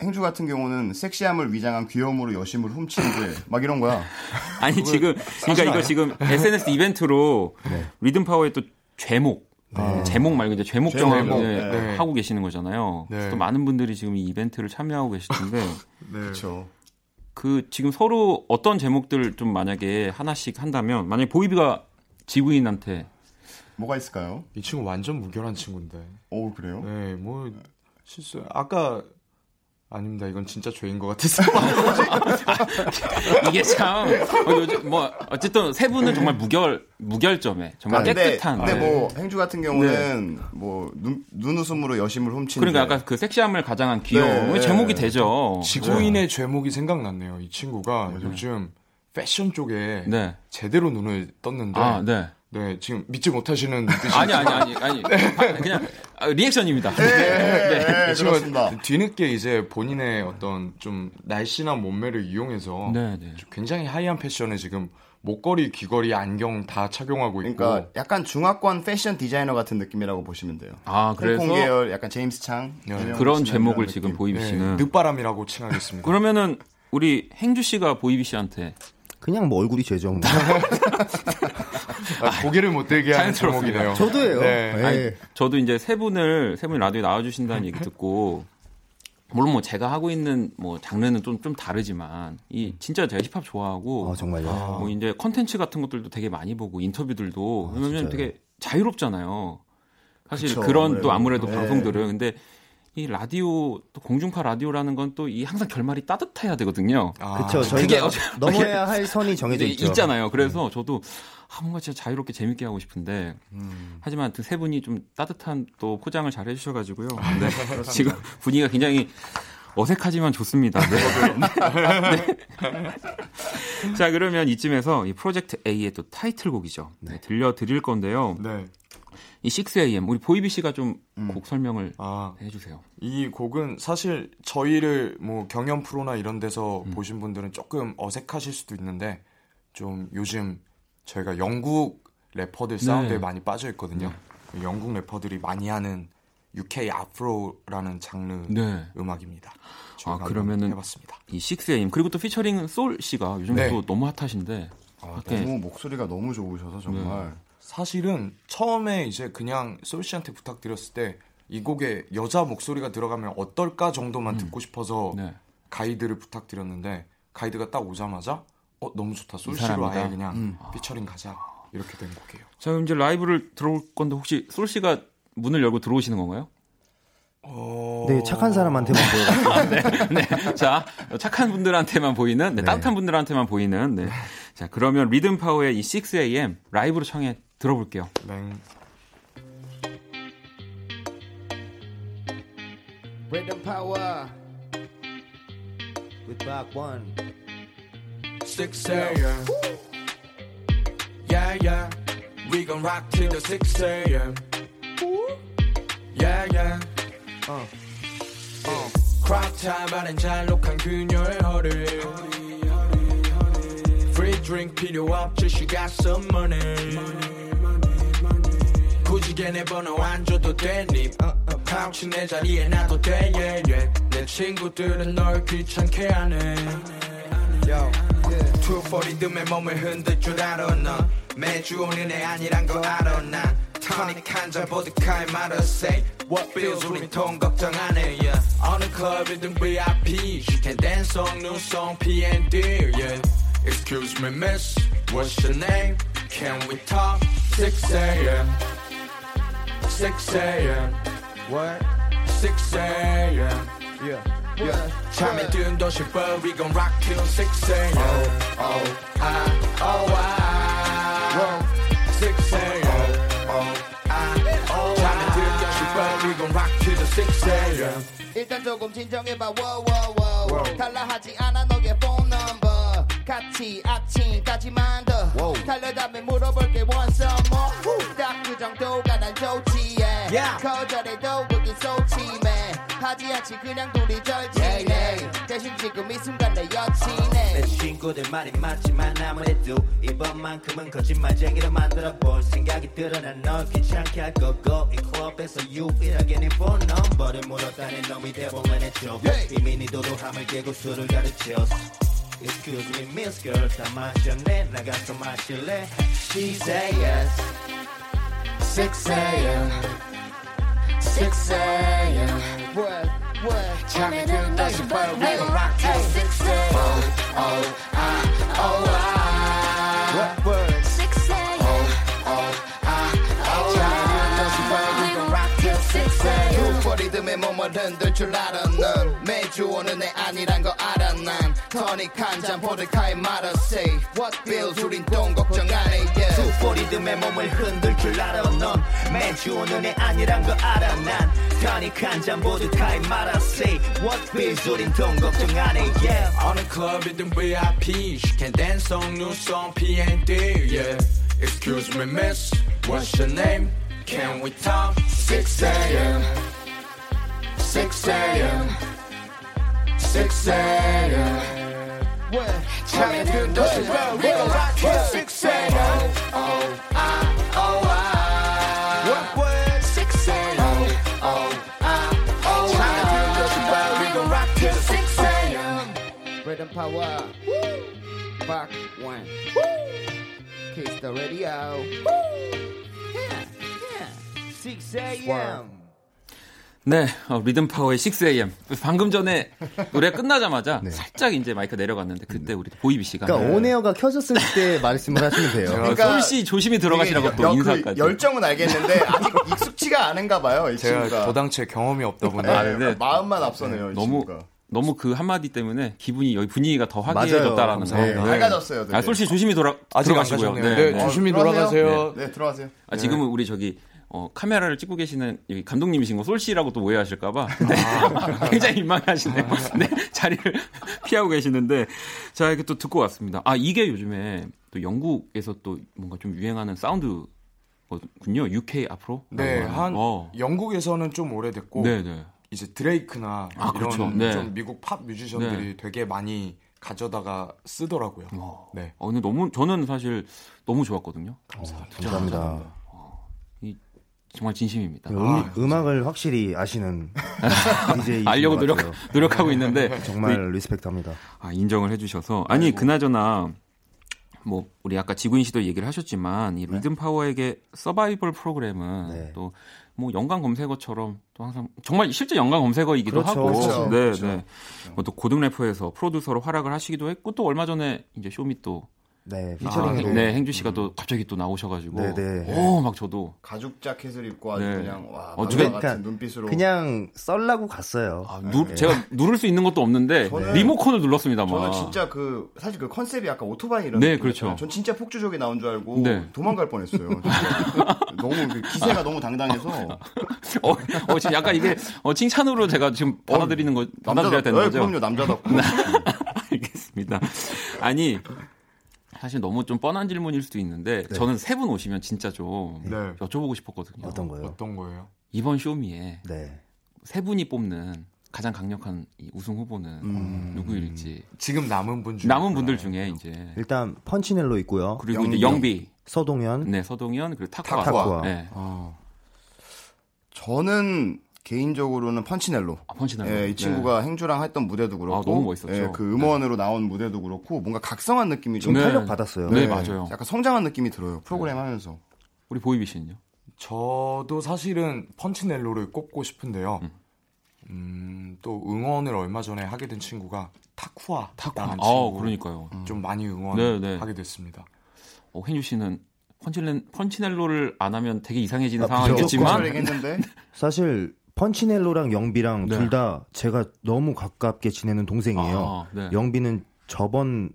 행주 같은 경우는 섹시함을 위장한 귀여움으로 여심을 훔친 죄막 이런 거야. 아니 지금 그러니까 이거 지금 SNS 이벤트로 리듬 파워의 또 죄목 제목 말고 이제 죄목 제목, 정을 네. 네. 하고 계시는 거잖아요. 네. 또 많은 분들이 지금 이 이벤트를 참여하고 계실 텐데 네. 그렇죠. 그 지금 서로 어떤 제목들을 좀 만약에 하나씩 한다면 만약에 보이비가 지구인한테 뭐가 있을까요? 이 친구 완전 무결한 친구인데. 오 그래요? 네, 뭐 실수. 아까 아닙니다. 이건 진짜 죄인 것 같아서. 이게 참 어, 요즘 뭐 어쨌든 세 분은 정말 무결 무결점에 정말 아, 근데, 깨끗한 근데 네. 뭐 행주 같은 경우는 뭐 눈, 눈웃음으로 여심을 훔친 그러니까 죄. 아까 그 섹시함을 가장한 귀여움 네. 제목이 되죠. 지구인의 죄목이 생각났네요. 이 친구가 요즘 패션 쪽에 네. 제대로 눈을 떴는데 아, 네. 네, 지금 믿지 못하시는 아니 아니 아니 아니 그냥 아, 리액션입니다. 네, 네, 친구가 그렇습니다. 뒤늦게 이제 본인의 어떤 좀 날씬한 몸매를 이용해서 네, 네. 굉장히 하이한 패션에 지금 목걸이, 귀걸이, 안경 다 착용하고 있고 그러니까 약간 중화권 패션 디자이너 같은 느낌이라고 보시면 돼요. 아 그래서 계열 약간 제임스 창 네. 그런 제목을. 지금 보이비 네, 씨는 늦바람이라고 칭하겠습니다. 그러면은 우리 행주 씨가 보이비 씨한테 그냥 뭐 얼굴이 죄죠. 뭐. 아, 고개를 못 들게 하는. 제목이네요. 저도예요. 네. 예. 아니, 저도 이제 세 분을 세 분이 라디오에 나와주신다는 얘기 듣고 물론 뭐 제가 하고 있는 뭐 장르는 좀 좀 다르지만 이 진짜 제가 힙합 좋아하고 아, 정말요. 뭐 이제 컨텐츠 같은 것들도 되게 많이 보고 인터뷰들도 왜냐면 진짜요? 되게 자유롭잖아요. 사실 그쵸, 그런 또 아무래도. 아무래도 네. 방송들은 근데 이 라디오 또 공중파 라디오라는 건 또 이 항상 결말이 따뜻해야 되거든요. 아, 그쵸. 그게 저희가 넘어야 할 선이 정해져 있죠. 있잖아요. 그래서 저도 아, 뭔가 진짜 자유롭게 재밌게 하고 싶은데 음. 하지만 그 세 분이 좀 따뜻한 또 포장을 잘 해주셔가지고요. 아, 네. 지금 분위기가 굉장히 어색하지만 좋습니다. 네. 네. 자 그러면 이쯤에서 이 프로젝트 A의 또 타이틀곡이죠. 네, 들려드릴 건데요. 네. 이 6am 우리 보이비 씨가 좀곡 음. 설명을 아, 해주세요. 이 곡은 사실 저희를 뭐 경연 프로나 이런 데서 음. 보신 분들은 조금 어색하실 수도 있는데 좀 요즘 저희가 영국 래퍼들 사운드에 네. 많이 빠져 있거든요. 영국 래퍼들이 많이 하는 UK 아프로라는 장르 네. 음악입니다. 아 그러면은 해봤습니다. 이 6am 그리고 또 피처링은 솔 씨가 요즘 네. 또 너무 핫하신데 어, 밖에 너무 목소리가 너무 좋으셔서 정말 사실은 처음에 이제 그냥 솔 씨한테 부탁드렸을 때 이 곡에 여자 목소리가 들어가면 어떨까 정도만 듣고 싶어서 네. 가이드를 부탁드렸는데 가이드가 딱 오자마자 어 너무 좋다 솔이 씨로. 아예 그냥 피처링 가자 이렇게 된 곡이에요. 자, 그럼 이제 라이브를 들어올 건데 혹시 솔 씨가 문을 열고 들어오시는 건가요? 어... 네, 착한 사람한테만 보여요. 네. 자, 착한 분들한테만 보이는, 네, 따뜻한 분들한테만 보이는, 네. 자, 그러면 리듬 파워의 이 6am 라이브로 청해 들어볼게요. 맹. Rhythm power with Bach One. 6 a.m. Yeah, yeah. We gon' rock till the 6 a.m. Yeah, yeah. Uh. Uh. Crop time 안엔 잘록한 그녀의 허리. Free drink 필요 없지, she got some money. 굳 이 걔네 번호 안 줘도 되니. Uh, uh. 카우치 내 자리에 놔도 돼, yeah, yeah. 내 친구들은 널 귀찮게 하네. Yo, 240 듬에 몸을 흔들 줄 알아 너 매주 오는 애 아니란 거 알아 난 토닉 한잔 보드카에 말아 say What feels 우린 돈 걱정 안 해 yeah. 어느 클럽이든 VIP She can dance on new song P&D yeah. Excuse me miss What's your name? Can we talk? 6 a.m. 6 a.m. What? 6 a.m. Yeah. Yeah. 잠에 든 도시 but we gon' rock till 6 a.m. Oh, oh, ah, oh, ah. 6 a.m. Oh, ah, oh, 잠에 든 도시 but we gon' rock till the 6 a.m. 일단 조금 진정해봐 wow, wow, wow. 달라 하지 않아 너의 phone number 같이 아침까지만 더 달려다면 물어볼게 want some more 딱 그 정도가 난 좋지 Yeah. Yeah. 거절해도 그게 소침해. 하지 않지 그냥 둘이 절친해. 대신 지금 이 순간 내 여친해. 내 친구들 말이 맞지만 아무래도 이번만큼은 거짓말쟁이를 만들어 볼 생각이 들어 난널 귀찮게 할 거고 이 클럽에서 유일하게 네폰 넘버를 물었다는 놈이 대보면 해줘. 이미 네 도도함을 깨고 술을 가르쳐. Excuse me miss girl 다 마셨네. 나가서 마실래? She say yes 6 a.m. 6 a.m. What? What? 잠에 든 다시 but we gon' rock till 6 a.m. Oh, oh, ah, oh, ah. What? What? 리듬에 몸을 흔들 줄 알아 넌 매주 오는 애 아니란 거 알아 난 토닉 한잔 보드카에 말아 say What bills 우린 돈 걱정 안 해 yeah. 두 리듬에 몸을 흔들 줄 알아 넌 매주 오는 애 아니란 거 알아 난 토닉 한잔 보드카에 말아 say What bills 우린 돈 걱정 안 해 yeah. 어느 클럽이든 VIP She can dance on new song P&D yeah. Excuse me miss What's your name? Can we talk? 6 a.m. 6 a.m. 6 a.m. 잠에 든 도시 but we gon' rock till 6 a.m. Oh, ah, oh, ah. What, what? 6 a.m. Oh, ah, oh, 잠에 든 도시 but we gon' rock till 6 a.m. Rhythm power. Back one. Kiss the radio. Yeah, yeah. 6 a.m. 네, 어, 리듬 파워의 6am. 방금 전에 노래 끝나자마자 살짝 이제 마이크 내려갔는데 그때 우리 보이비 씨가 그러니까 온에어가 켜졌을 때 말씀을 하시면 돼요. 그러니까 솔씨 조심히 들어가시라고 또 여- 그 인사까지. 열정은 알겠는데 아직 익숙치가 않은가 봐요. 이 제가 친구가. 도당체 경험이 없다 보니 아, 네. 마음만 앞서네요. 이 너무 친구가. 너무 그 한마디 때문에 기분이 여기 분위기가 더. 화기해졌다라는 거. 네, 밝아졌어요, 되게. 아, 솔씨 조심히 돌아 아직 들어가시고요. 가셨네요. 네, 조심히 돌아가세요. 네, 들어가세요. 아, 지금은 우리 저기 어, 카메라를 찍고 계시는 감독님이신 거 솔씨라고 또 오해하실까봐 네. 굉장히 민망해하시네요. 네, 자리를 피하고 계시는데 자 이렇게 또 듣고 왔습니다. 아 이게 요즘에 또 영국에서 또 뭔가 좀 유행하는 사운드 군요. UK 앞으로. 네, 한 어. 영국에서는 좀 오래됐고 네, 네. 이제 드레이크나 아, 이런 그렇죠. 네. 좀 미국 팝 뮤지션들이 네. 되게 많이 가져다가 쓰더라고요. 네. 어, 근데 너무 저는 사실 너무 좋았거든요. 감사합니다. 감사합니다. 이 정말 진심입니다. 음, 음악을 확실히 아시는 DJ 알려고 노력 노력하고 있는데 정말 그- 리스펙트합니다. 아, 인정을 해주셔서 아니 그나저나 뭐 우리 아까 지구인 씨도 얘기를 하셨지만 이 리듬 파워에게 서바이벌 프로그램은 네. 또뭐 연관 검색어처럼 또 항상 정말 실제 연관 검색어이기도 그렇죠. 하고 그렇죠. 네, 그렇죠. 네. 뭐또 고등 래퍼에서 프로듀서로 활약을 하시기도 했고 또 얼마 전에 이제 쇼미 또 네, 아, 피처링으로. 네, 행주 씨가 또 갑자기 또 나오셔가지고 네, 네. 오, 막 저도 가죽 자켓을 입고 아주 네. 그냥 와 만화 같은 그러니까 눈빛으로 그냥 썰라고 갔어요. 누, 네. 제가 누를 수 있는 것도 없는데 저는- 리모컨을 눌렀습니다만. 저는 진짜 그 사실 그 컨셉이 약간 오토바이 이런 네. 그렇죠. 전 진짜 폭주족이 나온 줄 알고 네. 도망갈 뻔했어요. 너무 그 기세가 너무 당당해서 어, 어, 지금 약간 이게 어, 칭찬으로 제가 지금 받아들이는 거 받아들여야 되는 네, 거죠? 그럼요 남자답고 알겠습니다. 아니 사실 너무 좀 뻔한 질문일 수도 있는데 네. 저는 세 분 오시면 진짜 좀 네. 여쭤보고 싶었거든요. 어떤 거요? 어떤 거예요? 이번 쇼미에 네. 세 분이 뽑는 가장 강력한 이 우승 후보는 음. 누구일지 지금 남은 분 중에 남은 분들 중에 이제 일단 펀치넬로 있고요. 그리고 이제 영빈. 영비, 서동현, 네 서동현 그리고 타쿠아. 타쿠아. 네. 저는 개인적으로는 펀치넬로. 아, 펀치넬로. 예, 이 친구가 행주랑 했던 무대도 그렇고, 아, 너무 멋있었죠. 예, 그 음원으로 나온 무대도 그렇고, 뭔가 각성한 느낌이 좀좀 네. 탄력 받았어요. 네, 맞아요. 약간 성장한 느낌이 들어요. 프로그램 하면서. 우리 보이비 씨는요? 저도 사실은 펀치넬로를 꼽고 싶은데요. 음, 또 응원을 얼마 전에 하게 된 친구가 타쿠아. 타쿠아. 아, 친구 그러니까요. 좀 많이 응원을 네, 네. 하게 됐습니다. 어, hen주 씨는 펀치넬, 펀치넬로를 안 하면 되게 이상해지는 아, 상황이겠지만 사실 펀치넬로랑 영비랑 네. 둘다 제가 너무 가깝게 지내는 동생이에요. 아, 네. 영비는 저번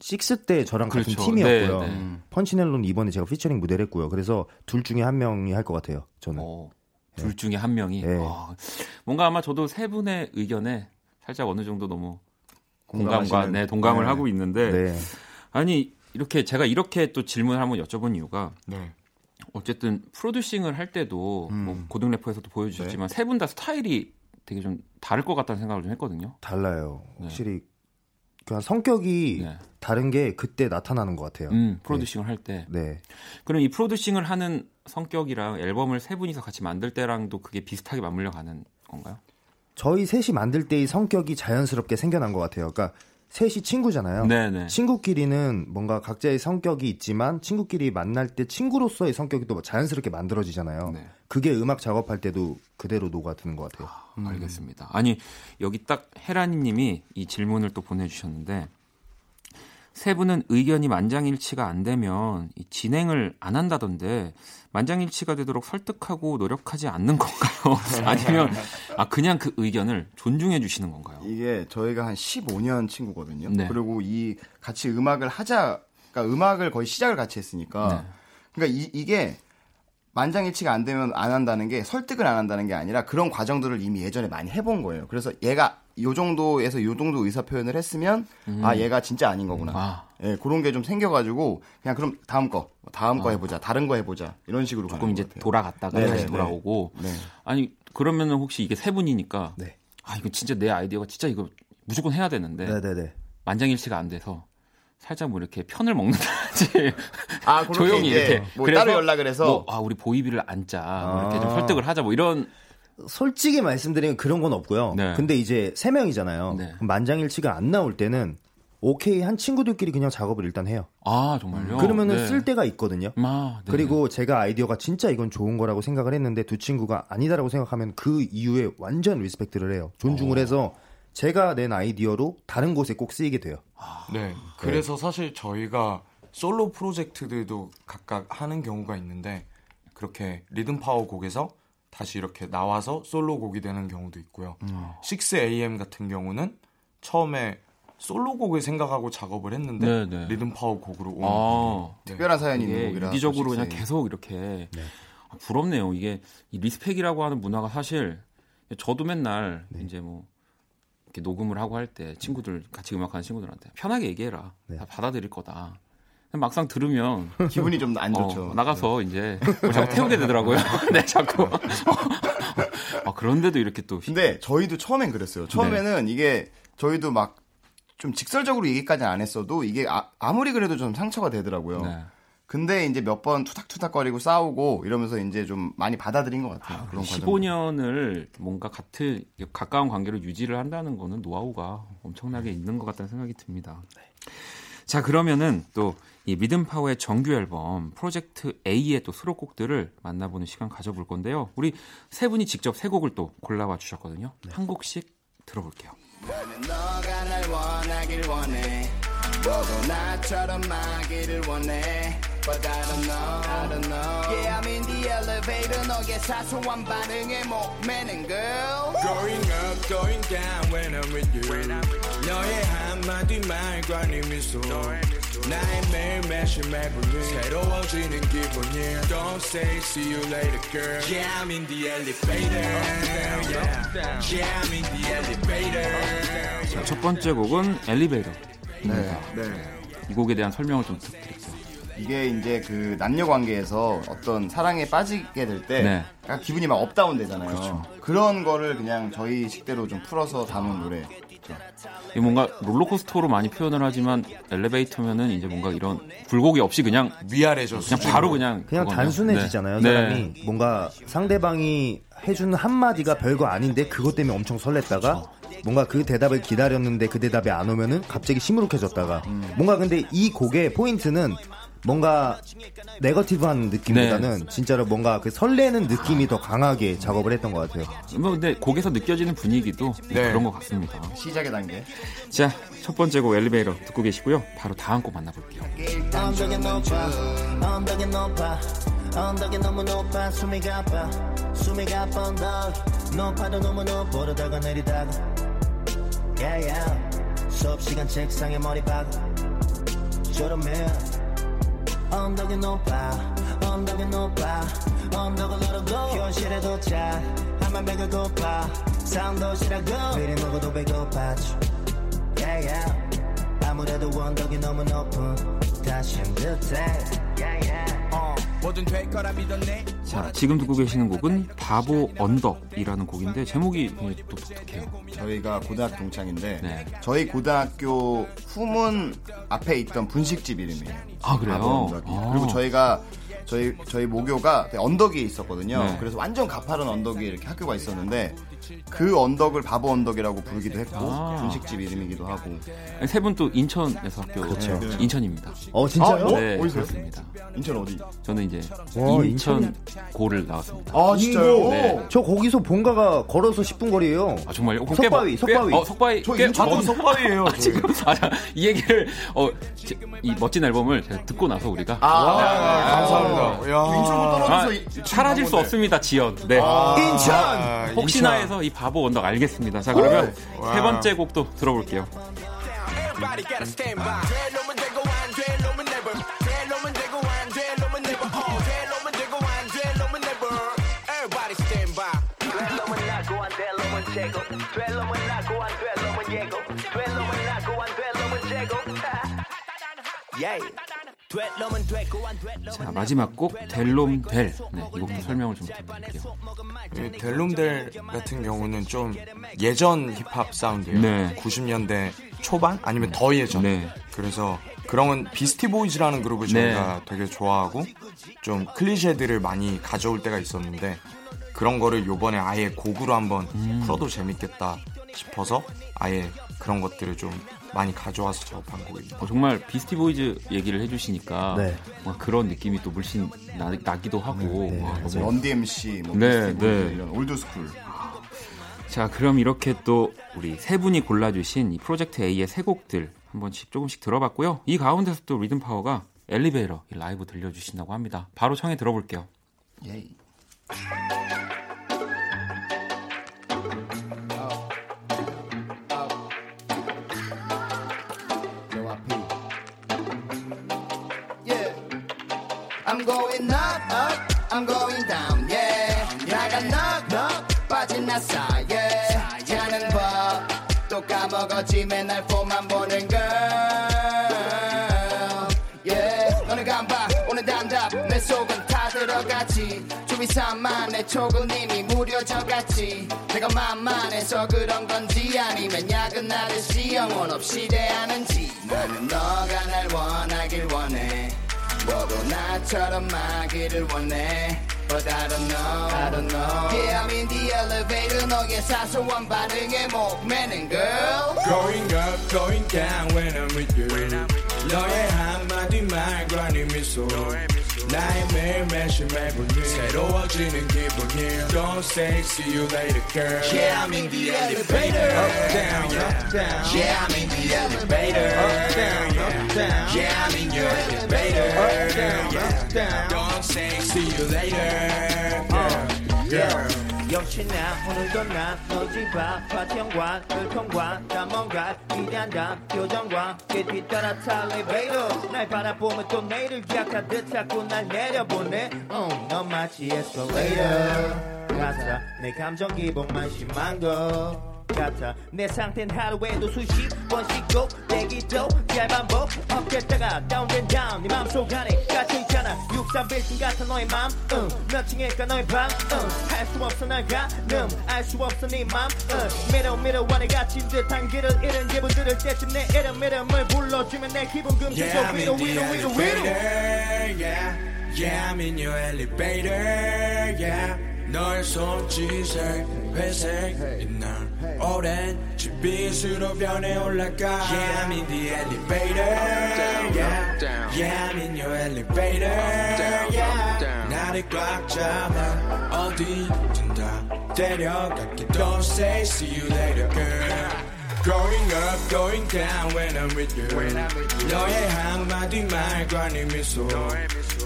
식스 때 저랑 그렇죠. 같은 팀이었고요. 네, 네. 음. 펀치넬로는 이번에 제가 피처링 무대를 했고요. 그래서 둘 중에 한 명이 할 것 같아요. 저는. 어, 둘 중에 한 명이 네. 아, 뭔가 아마 저도 세 분의 의견에 살짝 어느 정도 너무 공감과. 네, 동감을 네. 하고 있는데 네. 아니 이렇게 제가 이렇게 또 질문을 한번 여쭤본 이유가 네. 어쨌든 프로듀싱을 할 때도 음. 뭐 고등 래퍼에서도 보여주셨지만 네. 세분 다 스타일이 되게 좀 다를 것 같다는 생각을 좀 했거든요. 달라요. 네. 확실히 그냥 성격이 네. 다른 게 그때 나타나는 것 같아요. 음, 프로듀싱을 할 때. 네. 그럼 이 프로듀싱을 하는 성격이랑 앨범을 세 분이서 같이 만들 때랑도 그게 비슷하게 맞물려 가는 건가요? 저희 셋이 만들 때의 성격이 자연스럽게 생겨난 것 같아요. 그러니까 셋이 친구잖아요. 네네. 친구끼리는 뭔가 각자의 성격이 있지만 친구끼리 만날 때 친구로서의 성격이 또 자연스럽게 만들어지잖아요. 네. 그게 음악 작업할 때도 그대로 녹아드는 것 같아요. 음. 알겠습니다. 아니 여기 딱 헤라니님이 이 질문을 또 보내주셨는데 세 분은 의견이 만장일치가 안 되면 이 진행을 안 한다던데 만장일치가 되도록 설득하고 노력하지 않는 건가요? 아니면 아 그냥 그 의견을 존중해 주시는 건가요? 이게 저희가 한 15년 친구거든요. 네. 그리고 이 같이 음악을 하자, 그러니까 음악을 거의 시작을 같이 했으니까, 네. 그러니까 이, 이게 만장일치가 안 되면 안 한다는 게 설득을 안 한다는 게 아니라 그런 과정들을 이미 예전에 많이 해본 거예요. 그래서 얘가 요 정도에서 요 정도 의사 표현을 했으면 아 얘가 진짜 아닌 거구나. 음. 아. 예, 그런 게 좀 생겨가지고 그냥 그럼 다음 거, 다음 거 아. 해보자, 다른 거 해보자 이런 식으로 조금 이제. 돌아갔다가 네, 다시 네, 돌아오고 네. 아니 그러면은 혹시 이게 세 분이니까 네. 아 이거 진짜 내 아이디어가 진짜 이거 무조건 해야 되는데 네네네. 만장일치가 안 돼서 살짝 뭐 이렇게 편을 먹는다든지 아, 조용히 이렇게 뭐 따로 연락을 해서 뭐, 아 우리 보이비를 앉자 뭐 이렇게 좀 아. 설득을 하자 뭐 이런 솔직히 말씀드리면 그런 건 없고요. 네. 근데 이제 세 명이잖아요. 네. 만장일치가 안 나올 때는 오케이 한 친구들끼리 그냥 작업을 일단 해요. 아 정말요 그러면은 네. 쓸 때가 있거든요. 아, 네. 그리고 제가 아이디어가 진짜 이건 좋은 거라고 생각을 했는데 두 친구가 아니다라고 생각하면 그 이후에 완전 respect를 해요. 존중을 어. 해서 제가 낸 아이디어로 다른 곳에 꼭 쓰이게 돼요. 네. 그래서 사실 저희가 솔로 프로젝트들도 각각 하는 경우가 있는데 그렇게 리듬 파워 곡에서 다시 이렇게 나와서 솔로 곡이 되는 경우도 있고요. 6am 같은 경우는 처음에 솔로 곡을 생각하고 작업을 했는데 네, 네. 리듬 파워 곡으로 온 아. 곡이 네. 특별한 사연이 있는 곡이라 유기적으로 그냥. 계속 이렇게 아, 부럽네요. 이게 이 respect이라고 하는 문화가 사실 저도 맨날 네. 이제 뭐 이렇게 녹음을 하고 할 때 친구들 같이 음악하는 친구들한테 편하게 얘기해라. 네. 다 받아들일 거다. 막상 들으면 기분이 좀 안 좋죠. 어, 나가서 이제 뭘 자꾸 태우게 되더라고요. 네, 자꾸. 아, 그런데도 이렇게 또 근데 저희도 처음엔 그랬어요. 처음에는 이게 저희도 막 좀 직설적으로 얘기까지는 안 했어도 이게 아, 무리 그래도 좀 상처가 되더라고요. 네. 근데 이제 몇 번 투닥투닥거리고 싸우고 이러면서 이제 좀 많이 받아들인 것 같아요. 그런 과정. 15년을 뭔가 같은 가까운 관계로 유지를 한다는 거는 노하우가 엄청나게 있는 것 같다는 생각이 듭니다. 자 그러면은 또이 리듬 파워의 정규 앨범 프로젝트 A의 또 수록곡들을 만나보는 시간 가져볼 건데요. 우리 세 분이 직접 세 곡을 또 골라와 주셨거든요. 한 곡씩 들어볼게요. 너가 날 원하길 원해. 너도 나처럼 하기를 원해 But I don't know, I don't know Yeah, I'm in the elevator 너의 사소한 반응에 목매는 girl Going up, going down when I'm with you. 너의 한마디 말과 네 미소. 나의 매일 매실 매분이 새로워지는 기분이야. Don't say see you later, girl. Yeah, I'm in the elevator. Yeah, yeah I'm in the elevator. 자, 첫 번째 곡은 엘리베이터입니다. 네. 이 곡에 대한 설명을 좀 부탁드릴게요. 이게 이제 그 남녀 관계에서 어떤 사랑에 빠지게 될때 네. 약간 기분이 막 up down 되잖아요. 그런 거를 그냥 저희 식대로 좀 풀어서 담은 노래. 이게 뭔가 롤러코스터로 많이 표현을 하지만 엘리베이터면은 이제 뭔가 이런 굴곡이 없이 그냥 위아래죠. 그냥 바로 그냥 그냥 그거네요. 단순해지잖아요. 네. 사람이 뭔가 상대방이 해주는 한마디가 별거 아닌데 그것 때문에 엄청 설렜다가 뭔가 그 대답을 기다렸는데 그 대답이 안 오면은 갑자기 시무룩해졌다가 뭔가 근데 이 곡의 포인트는 뭔가 네거티브한 느낌보다는 진짜로 뭔가 그 설레는 느낌이 더 강하게 작업을 했던 것 같아요. 뭐 근데 곡에서 느껴지는 분위기도 네. 그런 것 같습니다. 시작의 단계. 자, 첫 번째 곡 엘리베이터 듣고 계시고요. 바로 다음 곡 만나볼게요. 언덕에 너무 높아 숨이 가빠 숨이 가빠 언덕 높아도 너무 높아 오르다가 내리다가 yeah, yeah. 수업시간 책상에 머리 박아 졸음해 언덕에 높아 언덕에 높아 언덕을 오르고 교실에 도착 하면 배가 고파 사운도시라고 미리 먹어도 배고파지 yeah, yeah. 아무래도 언덕이 너무 높은 다신 듯해 yeah, yeah. 믿었네. 자, 지금 듣고 계시는 곡은 바보 언덕이라는 곡인데 제목이 또 독특해요. 저희가 고등학교 동창인데 네. 저희 고등학교 후문 앞에 있던 분식집 이름이에요. 아, 그래요? 바보 언덕이. 아. 그리고 저희가 저희 저희 모교가 언덕에 있었거든요. 네. 그래서 완전 가파른 언덕에 이렇게 학교가 있었는데 그 언덕을 바보 언덕이라고 부르기도 했고 아. 분식집 이름이기도 하고. 세 분 또 인천에서 학교 그렇죠. 인천입니다. 어 진짜요? 아, 어? 네, 어디세요? 그렇습니다. 인천 어디? 저는 이제 와, 인천 고를 나왔습니다. 아 진짜요? 네. 저 거기서 본가가 걸어서 10분 거리예요. 아 정말요? 그럼 석바위, 꽤- 석바위. 어, 석바위. 저꽤 인천도 먼- 석바위예요. 아, 지금 아, 자, 이 얘기를 어, 지- 이 멋진 앨범을 제가 듣고 나서 우리가 아, 감사합니다. 야. 인천으로 떨어져서 아, 이- 사라질 수. 없습니다, 지연. 네. 인천! 아, 혹시나 인천. 해서 이 바보 언덕 알겠습니다. 자, 그러면 세 번째 곡도 들어볼게요. 어, yeah. 자, 마지막 곡 델롬 델. 네, 이 곡도 설명을 좀 드릴게요. 이 델룸델 같은 경우는 좀 예전 힙합 사운드예요. 네. 90년대 초반 아니면 더 예전. 네. 그래서 그런 건 비스티 보이즈라는 그룹을 네. 저희가 되게 좋아하고 좀 클리셰들을 많이 가져올 때가 있었는데 그런 거를 요번에 아예 곡으로 한번 음. 풀어도 재밌겠다 싶어서 아예 그런 것들을 좀 많이 가져와서 작업한 곡입니다. 어, 정말 비스티 보이즈 얘기를 해주시니까 네. 그런 느낌이 또 물씬 나, 나기도 하고 네, 와, 맞아요. 너무 Run DMC, 뭐 네, 네. 이런 old school. 자, 그럼 이렇게 또 우리 세 분이 골라주신 이 프로젝트 A의 세 곡들 한 번씩 조금씩 들어봤고요. 이 가운데서 또 리듬 파워가 엘리베이터 이 라이브 들려주신다고 합니다. 바로 청해 들어볼게요. 예이. I'm going up, up, I'm going down, yeah. 야가 knock, knock, 빠진 나 사이에. 자는 법, 또 까먹었지 맨날 폰만 보는 girl. Yeah. 너는 간봐, 오늘 단답, 내 속은 다 들어갔지. 주위 산만 내 촉은 이미 무뎌져갔지. 내가 만만해서 그런 건지 아니면 야근하듯이 영혼 없이 대하는지. 나는 너가 날 원하길 원해. 너도 나처럼 하기를 원해 But I don't know, I don't know. Yeah, I'm in the elevator. 너의 사소한 반응에 목매는 girl. Going up, going down when I'm with you. When I'm with you. 너의 한마디 말과네 미소. 너의 미소. 나의 매일 매일 매분이 새로워지는 기분이. Don't say see you later, girl. Yeah, I'm in the elevator. Up down, up down. Yeah, I'm in the elevator. Up down, up down. Yeah, I'm in your elevator. 역시나 오늘도 난 너집앞 화평과 불통과 다 뭔가 기대한다 표정과 그 뒤따라 탈레베이터 날 바라보면 또 내일을 기약하듯 자꾸 날 내려보내. 어, 넌 마치 에스컬레이터 같아 내 감정 기복만 심한 거 같아 내 상태는 하루에도 수십 번씩 꼭대기도 잘 반복 업됐다가 다운된 다운 네 맘속 안에 갇혀 있잖아 63빌딩 같은 너의 맘 응. 몇 층일까 너의 방 응. 할수 없어 날 가늠 알수 없어 네맘 응. 미러 미러 안에 갇힌 듯한 길을 잃은 기분 들을 때쯤 내 이름 이름을 불러주면 내 기분 금세 Yeah, 위로 위로 위로 위로. Yeah, yeah, I'm in your elevator. Yeah, 너의 손짓에 회색 날 오렌지 빛으로 변해 올라가. Yeah, I'm in the elevator. Yeah, yeah, I'm in your elevator. Yeah, 나를 꽉 잡아 어디든 다 데려갈게. Don't say see you later, girl. Going up, going down when I'm with you. 너의 한마디 말과 네 미소.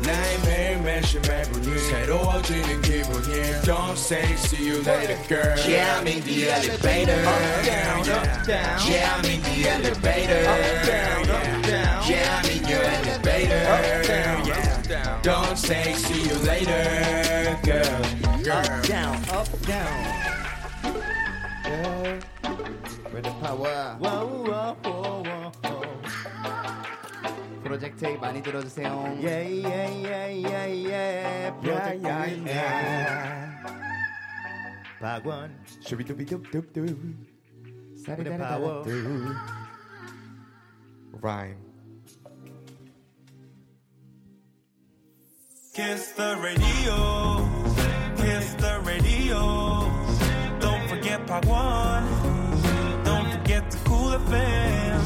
나의 매일매일 매분이 새로워지는 기분이. Don't say see you later, girl. Yeah, I'm in the elevator. Up, down, up, down. Yeah, I'm in the elevator. Up, down, up, down. Yeah, I'm in your elevator. Up, down, yeah. Don't say see you later, girl. girl. Up, down, up, down. Yeah. With the power. Whoa, whoa, whoa, whoa, whoa. 프로젝트 A 많이 들어주세요. Yeah, yeah, yeah, yeah, yeah. Yeah, yeah, Project yeah. 박원. 슈비두비두두두. With the power. Rhyme. Kiss the radio. Kiss the radio. Don't forget Part 1. The cool FM.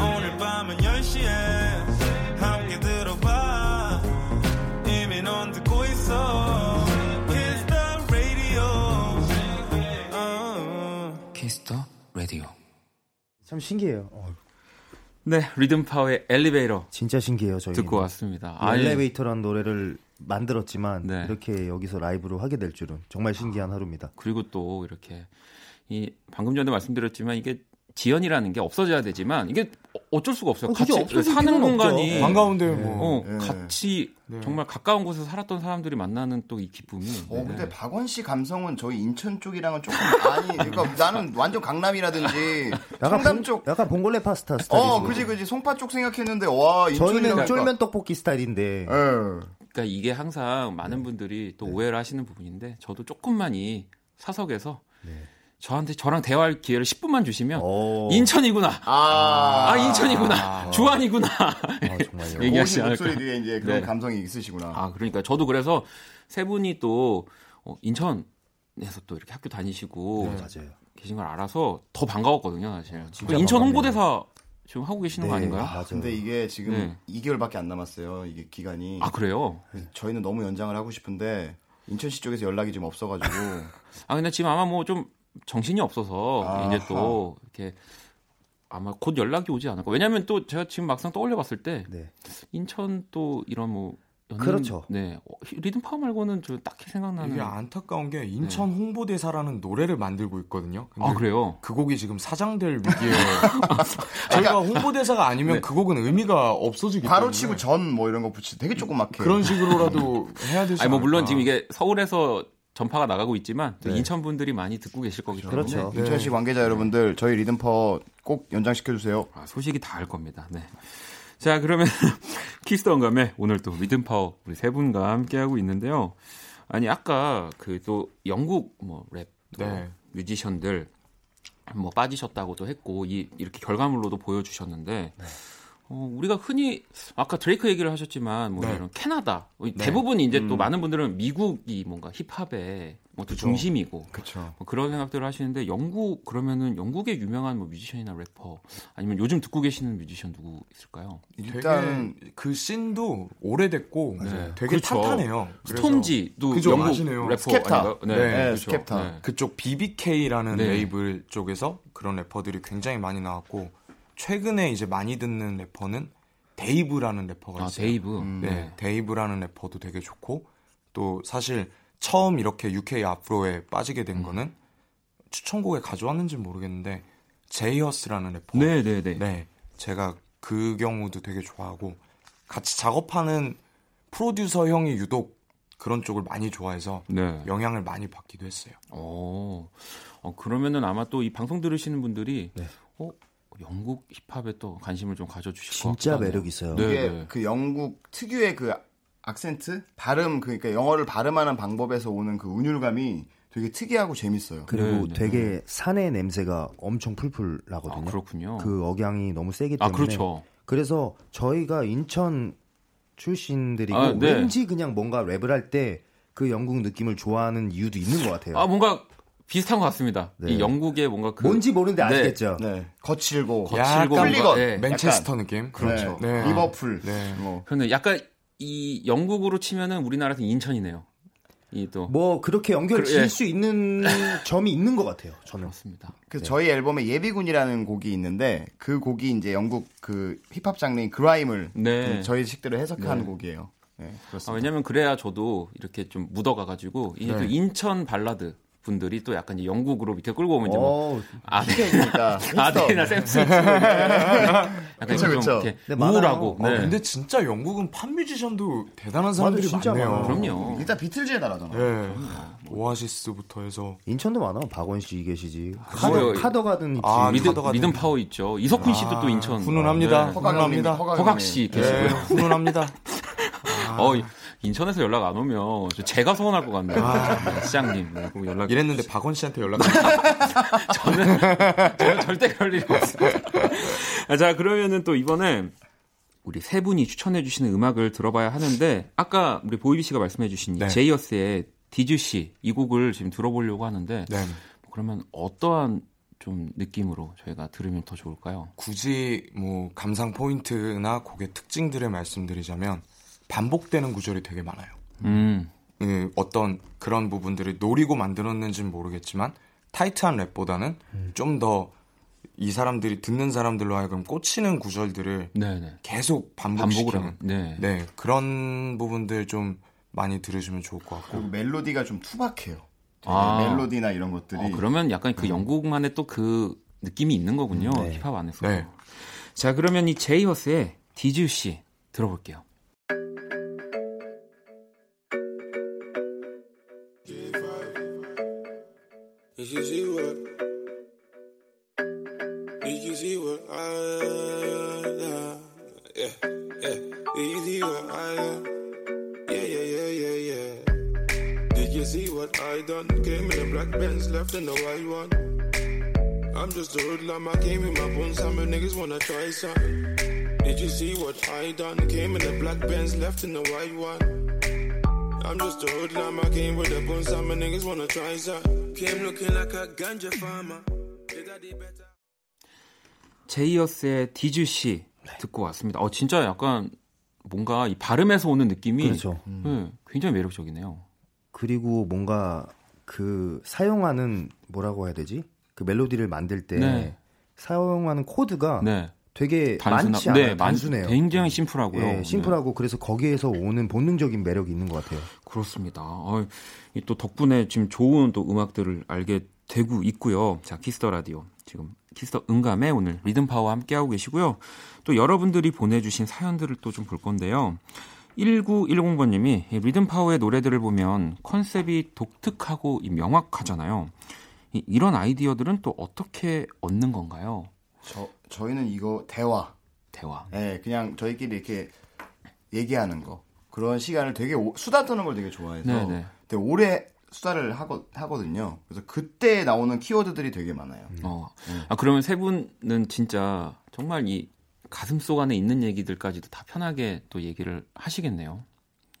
오늘 밤은 10시에 함께 들어봐. 이미 넌 듣고 있어. Kiss the radio. 어. Kiss the Radio. 참 신기해요. 어, 네, 리듬 파워의 엘리베이터 진짜 신기해요. 저희 듣고 왔습니다. 이 엘리베이터라는 노래를 만들었지만 네. 이렇게 여기서 라이브로 하게 될 줄은 정말 신기한 하루입니다. 그리고 또 이렇게 이 방금 전에 말씀드렸지만 이게 지연이라는 게 없어져야 되지만 이게 어쩔 수가 없어요. 어, 같이 사는 공간이. 반가운데 어, 뭐. 네. 같이 네. 정말 가까운 곳에서 살았던 사람들이 만나는 또 이 기쁨이. 어, 네. 근데 박원 씨 감성은 저희 인천 쪽이랑은 조금 아니, 그러니까 나는 완전 강남이라든지 약간 청담 봉, 쪽. 약간 봉골레 파스타 스타일. 어, 그지 그지 송파 쪽 생각했는데 와 저희는 인천이랑 쫄면 떡볶이 스타일인데. 예. 그러니까 이게 항상 많은 네. 분들이 또 오해를 하시는 부분인데 저도 조금만 이 사석에서 네. 저한테 저랑 대화할 기회를 10분만 주시면 어. 인천이구나. 아, 아, 인천이구나. 주안이구나. 아, 정말요. 얘기하시지 고우신 않을까. 목소리 뒤에 이제 그런 네. 감성이 있으시구나. 아, 그러니까 저도 그래서 세 분이 또 어, 인천에서 또 이렇게 학교 다니시고 네, 맞아요. 계신 걸 알아서 더 반가웠거든요, 사실. 진짜 그 인천 반갑네요. 홍보대사 지금 하고 계시는 거 네, 아닌가요? 맞아요. 근데 이게 지금 네. 2개월밖에 안 남았어요. 이게 기간이. 아, 그래요? 저희는 너무 연장을 하고 싶은데 인천시 쪽에서 연락이 좀 없어가지고. 아, 근데 지금 아마 뭐 좀 정신이 없어서 아하. 이제 또 이렇게 아마 곧 연락이 오지 않을까. 왜냐면 또 제가 지금 막상 떠올려 봤을 때 네. 인천 또 이런 뭐 연예인- 그렇죠. 네. 어, 리듬 파워 말고는 저 딱히 생각나는 이게 안타까운 게 인천 홍보대사라는 노래를 만들고 있거든요. 근데 아, 그래요? 그 곡이 지금 사장될 위기에 저희가 홍보대사가 아니면 네. 그 곡은 의미가 없어지기 바로 때문에 치고 전 뭐 이런 거 붙이 되게 조그맣게. 그런 식으로라도 해야 되지 아니 뭐 물론 않을까. 지금 이게 서울에서 전파가 나가고 있지만 또 네. 인천 분들이 많이 듣고 계실 거기 때문에 그렇죠. 네. 인천시 관계자 여러분들 저희 리듬 파워 꼭 연장시켜 주세요. 아, 소식이 다 알 겁니다. 네. 자, 그러면 Kiss the 음감회 오늘 또 리듬 파워 우리 세 분과 함께 하고 있는데요. 아니 아까 그 또 영국 뭐랩 네. 뮤지션들 뭐 빠지셨다고도 했고 이 이렇게 결과물로도 보여주셨는데 어, 우리가 흔히 아까 드레이크 얘기를 하셨지만 뭐 네. 이런 캐나다 어, 네. 대부분 이제 또 음. 많은 분들은 미국이 뭔가 힙합의 뭐또 그쵸. 중심이고 그쵸. 뭐 그런 생각들을 하시는데 영국 그러면은 영국의 유명한 뭐 뮤지션이나 래퍼 아니면 요즘 듣고 계시는 뮤지션 누구 있을까요? 일단 그 scene도 오래됐고 네. 되게 그렇죠. 탄탄해요. 스톰지도 그죠, 영국 아시네요. 래퍼 스캡타. 네, 네, 그렇죠. 스캡타. 네. 그쪽 BBK라는 네. 레이블 쪽에서 그런 래퍼들이 굉장히 많이 나왔고 최근에 이제 많이 듣는 래퍼는 데이브라는 래퍼가 아, 있어요. 데이브. 네, 네. 데이브라는 래퍼도 되게 좋고 또 사실 처음 이렇게 UK 랩으로에 빠지게 음. 된 거는 추천곡에 가져왔는지 는 모르겠는데 제이 허스라는 래퍼. 네, 네, 네. 네, 제가 그 경우도 되게 좋아하고 같이 작업하는 프로듀서 형이 유독 그런 쪽을 많이 좋아해서 네. 영향을 많이 받기도 했어요. 어, 어, 그러면은 아마 또 이 방송 들으시는 분들이 네. 어, 영국 힙합에 또 관심을 좀 가져주실 것 진짜 같아요. 매력 있어요. 네, 이게 네. 그 영국 특유의 그 악센트 발음 그러니까 영어를 발음하는 방법에서 오는 그 운율감이 되게 특이하고 재밌어요. 그리고 네, 네. 되게 산의 냄새가 엄청 풀풀 나거든요. 아, 그렇군요. 그 억양이 너무 세기 아, 때문에. 그렇죠. 그래서 저희가 인천 출신들이고 아, 네. 왠지 그냥 뭔가 랩을 할 때 그 영국 느낌을 좋아하는 이유도 있는 것 같아요. 아, 뭔가 비슷한 것 같습니다. 네. 이 영국의 뭔가 그 뭔지 모르는데 네. 아시겠죠? 네, 거칠고 거칠고 약간 뭔가, 네. 맨체스터 느낌. 그렇죠. 네. 리버풀. 네. 뭐. 그런데 약간 이 영국으로 치면은 우리나라에서 인천이네요. 이또뭐 그렇게 연결 그, 지을 예. 수 있는 점이 있는 것 같아요. 저는. 그렇습니다. 그래서 저희 앨범에 예비군이라는 곡이 있는데 그 곡이 이제 영국 그 힙합 장르인 그라임을 네. 그 저희 식대로 해석한 네. 곡이에요. 네, 아, 그렇습니다. 왜냐면 그래야 저도 이렇게 좀 묻어가가지고 이제 네. 또 인천 발라드 분들이 또 약간 이제 영국으로 이렇게 끌고 오면 이제 뭐 어, 아데 hip해지니까. 아델이나 샘스 약간 그쵸, 좀 그쵸. 이렇게 네. 우울하고 아, 네. 근데 진짜 영국은 팝 뮤지션도 대단한 사람들이 진짜 많네요. 많아요. 그럼요. 일단 비틀즈의 나라잖아. 네. 오아시스부터 해서 인천도 많아. 박원 씨 계시지. 뭐요? 카더, 카더 가든 있지. 아, 리듬 된- 파워 있죠. 이석훈 씨도 또 인천 훈훈합니다. 네. 허각 훈훈합니다. 형님, 허각. 씨 네, 계시고요. 훈훈합니다. 어 인천에서 연락 안 오면 저 제가 서운할 것 같네요. 네, 시장님 네, 그럼 연락 이랬는데 박원 씨한테 연락. 저는 저는 절대 그럴 일이 없어요. 아, 자 그러면은 또 이번에 우리 세 분이 추천해 주시는 음악을 들어봐야 하는데 아까 우리 보이비 씨가 말씀해 주신 네. 제이어스의 디즈 씨이 곡을 지금 들어보려고 하는데 네. 그러면 어떠한 좀 느낌으로 저희가 들으면 더 좋을까요? 굳이 뭐 감상 포인트나 곡의 특징들을 말씀드리자면 반복되는 구절이 되게 많아요. 음, 그 어떤 그런 부분들을 노리고 만들었는지는 모르겠지만 타이트한 랩보다는 좀더 이 사람들이 듣는 사람들로 하여금 꽂히는 구절들을 네네. 계속 반복을 반복시키는 하는. 네. 네 그런 부분들 좀 많이 들으시면 좋을 것 같고 그리고 멜로디가 좀 투박해요. 아. 멜로디나 이런 것들이 어, 그러면 약간 그 영국만의 또 그 느낌이 있는 거군요. 네. 힙합 안에서. 네. 자, 그러면 이 제이어스의 디즈 씨 들어볼게요. Just a hoodlum. I came in my bones. Some niggas wanna try something. Did you see what I done? Came in a black Benz, left in the white one. I'm just a hoodlum. I came with a bone. Some niggas wanna try something. Came looking like a ganja farmer. Did I do better? 제이어스의 디즈 씨 듣고 왔습니다. 어 진짜 약간 뭔가 이 발음에서 오는 느낌이 그렇죠. 네, 굉장히 매력적이네요. 그리고 뭔가 그 사용하는 뭐라고 해야 되지? 그 멜로디를 만들 때 네. 사용하는 코드가 네. 되게 단순하- 많지 않아요. 네, 많- 단순해요. 굉장히 심플하고요. 예, 심플하고 그래서 거기에서 오는 본능적인 매력이 있는 것 같아요. 그렇습니다. 어, 이 또 덕분에 지금 좋은 또 음악들을 알게 되고 있고요. 자, 키스 더 라디오. 지금 키스 더 음감에 오늘 리듬 파워 함께 하고 계시고요. 또 여러분들이 보내주신 사연들을 또 좀 볼 건데요. 1910번님이 리듬 파워의 노래들을 보면 컨셉이 독특하고 이 명확하잖아요. 이, 이런 아이디어들은 또 어떻게 얻는 건가요? 저 저희는 이거 대화. 대화. 네, 그냥 저희끼리 이렇게 얘기하는 거 그런 시간을 되게 오- 수다 떠는 걸 되게 좋아해서 네네. 되게 오래 수다를 하거, 하거든요. 그래서 그때 나오는 키워드들이 되게 많아요. 어. 아, 그러면 세 분은 진짜 정말 이 가슴 속 안에 있는 얘기들까지도 다 편하게 또 얘기를 하시겠네요.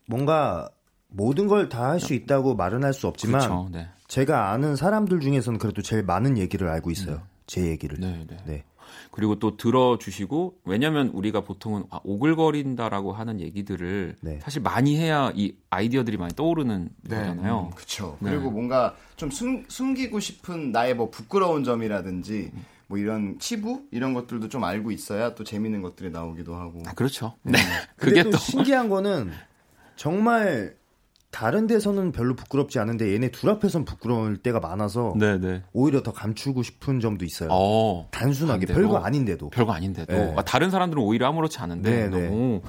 뭔가 모든 걸 다 할 수 있다고 말은 할 수 없지만 그렇죠. 네. 제가 아는 사람들 중에서는 그래도 제일 많은 얘기를 알고 있어요. 제 얘기를. 네, 네. 네. 그리고 또 들어주시고 왜냐하면 우리가 보통은 아, 오글거린다라고 하는 얘기들을 네. 사실 많이 해야 이 아이디어들이 많이 떠오르는 거잖아요. 그렇죠. 네. 그리고 뭔가 좀 숨, 숨기고 싶은 나의 뭐 부끄러운 점이라든지 뭐 이런 치부 이런 것들도 좀 알고 있어야 또 재밌는 것들이 나오기도 하고. 아, 그렇죠. 네. 그게 또또 신기한 거는 정말 다른 데서는 별로 부끄럽지 않은데 얘네 둘 앞에선 부끄러울 때가 많아서 네, 네. 오히려 더 감추고 싶은 점도 있어요. 어, 단순하게 반대로. 별거 아닌데도. 별거 아닌데도 네. 아, 다른 사람들은 오히려 아무렇지 않은데 네, 네. 너무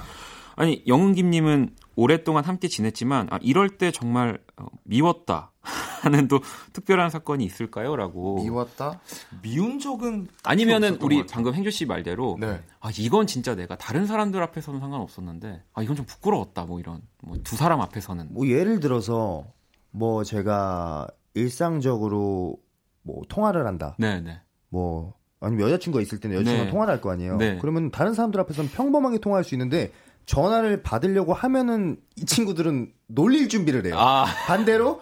아니 영은김님은 오랫동안 함께 지냈지만 아, 이럴 때 정말 어, 미웠다 하는 또 특별한 사건이 있을까요?라고 미웠다? 미운 적은 아니면은 우리. 방금 행주 씨 말대로 네. 아 이건 진짜 내가 다른 사람들 앞에서는 상관없었는데 아 이건 좀 부끄러웠다 뭐 이런 뭐 두 사람 앞에서는 뭐 예를 들어서 뭐 제가 일상적으로 뭐 통화를 한다. 네네 뭐 아니면 여자친구가 있을 때는 여자친구랑 네. 통화를 할 거 아니에요. 네. 그러면 다른 사람들 앞에서는 평범하게 통화할 수 있는데 전화를 받으려고 하면은 이 친구들은 놀릴 준비를 해요. 아. 반대로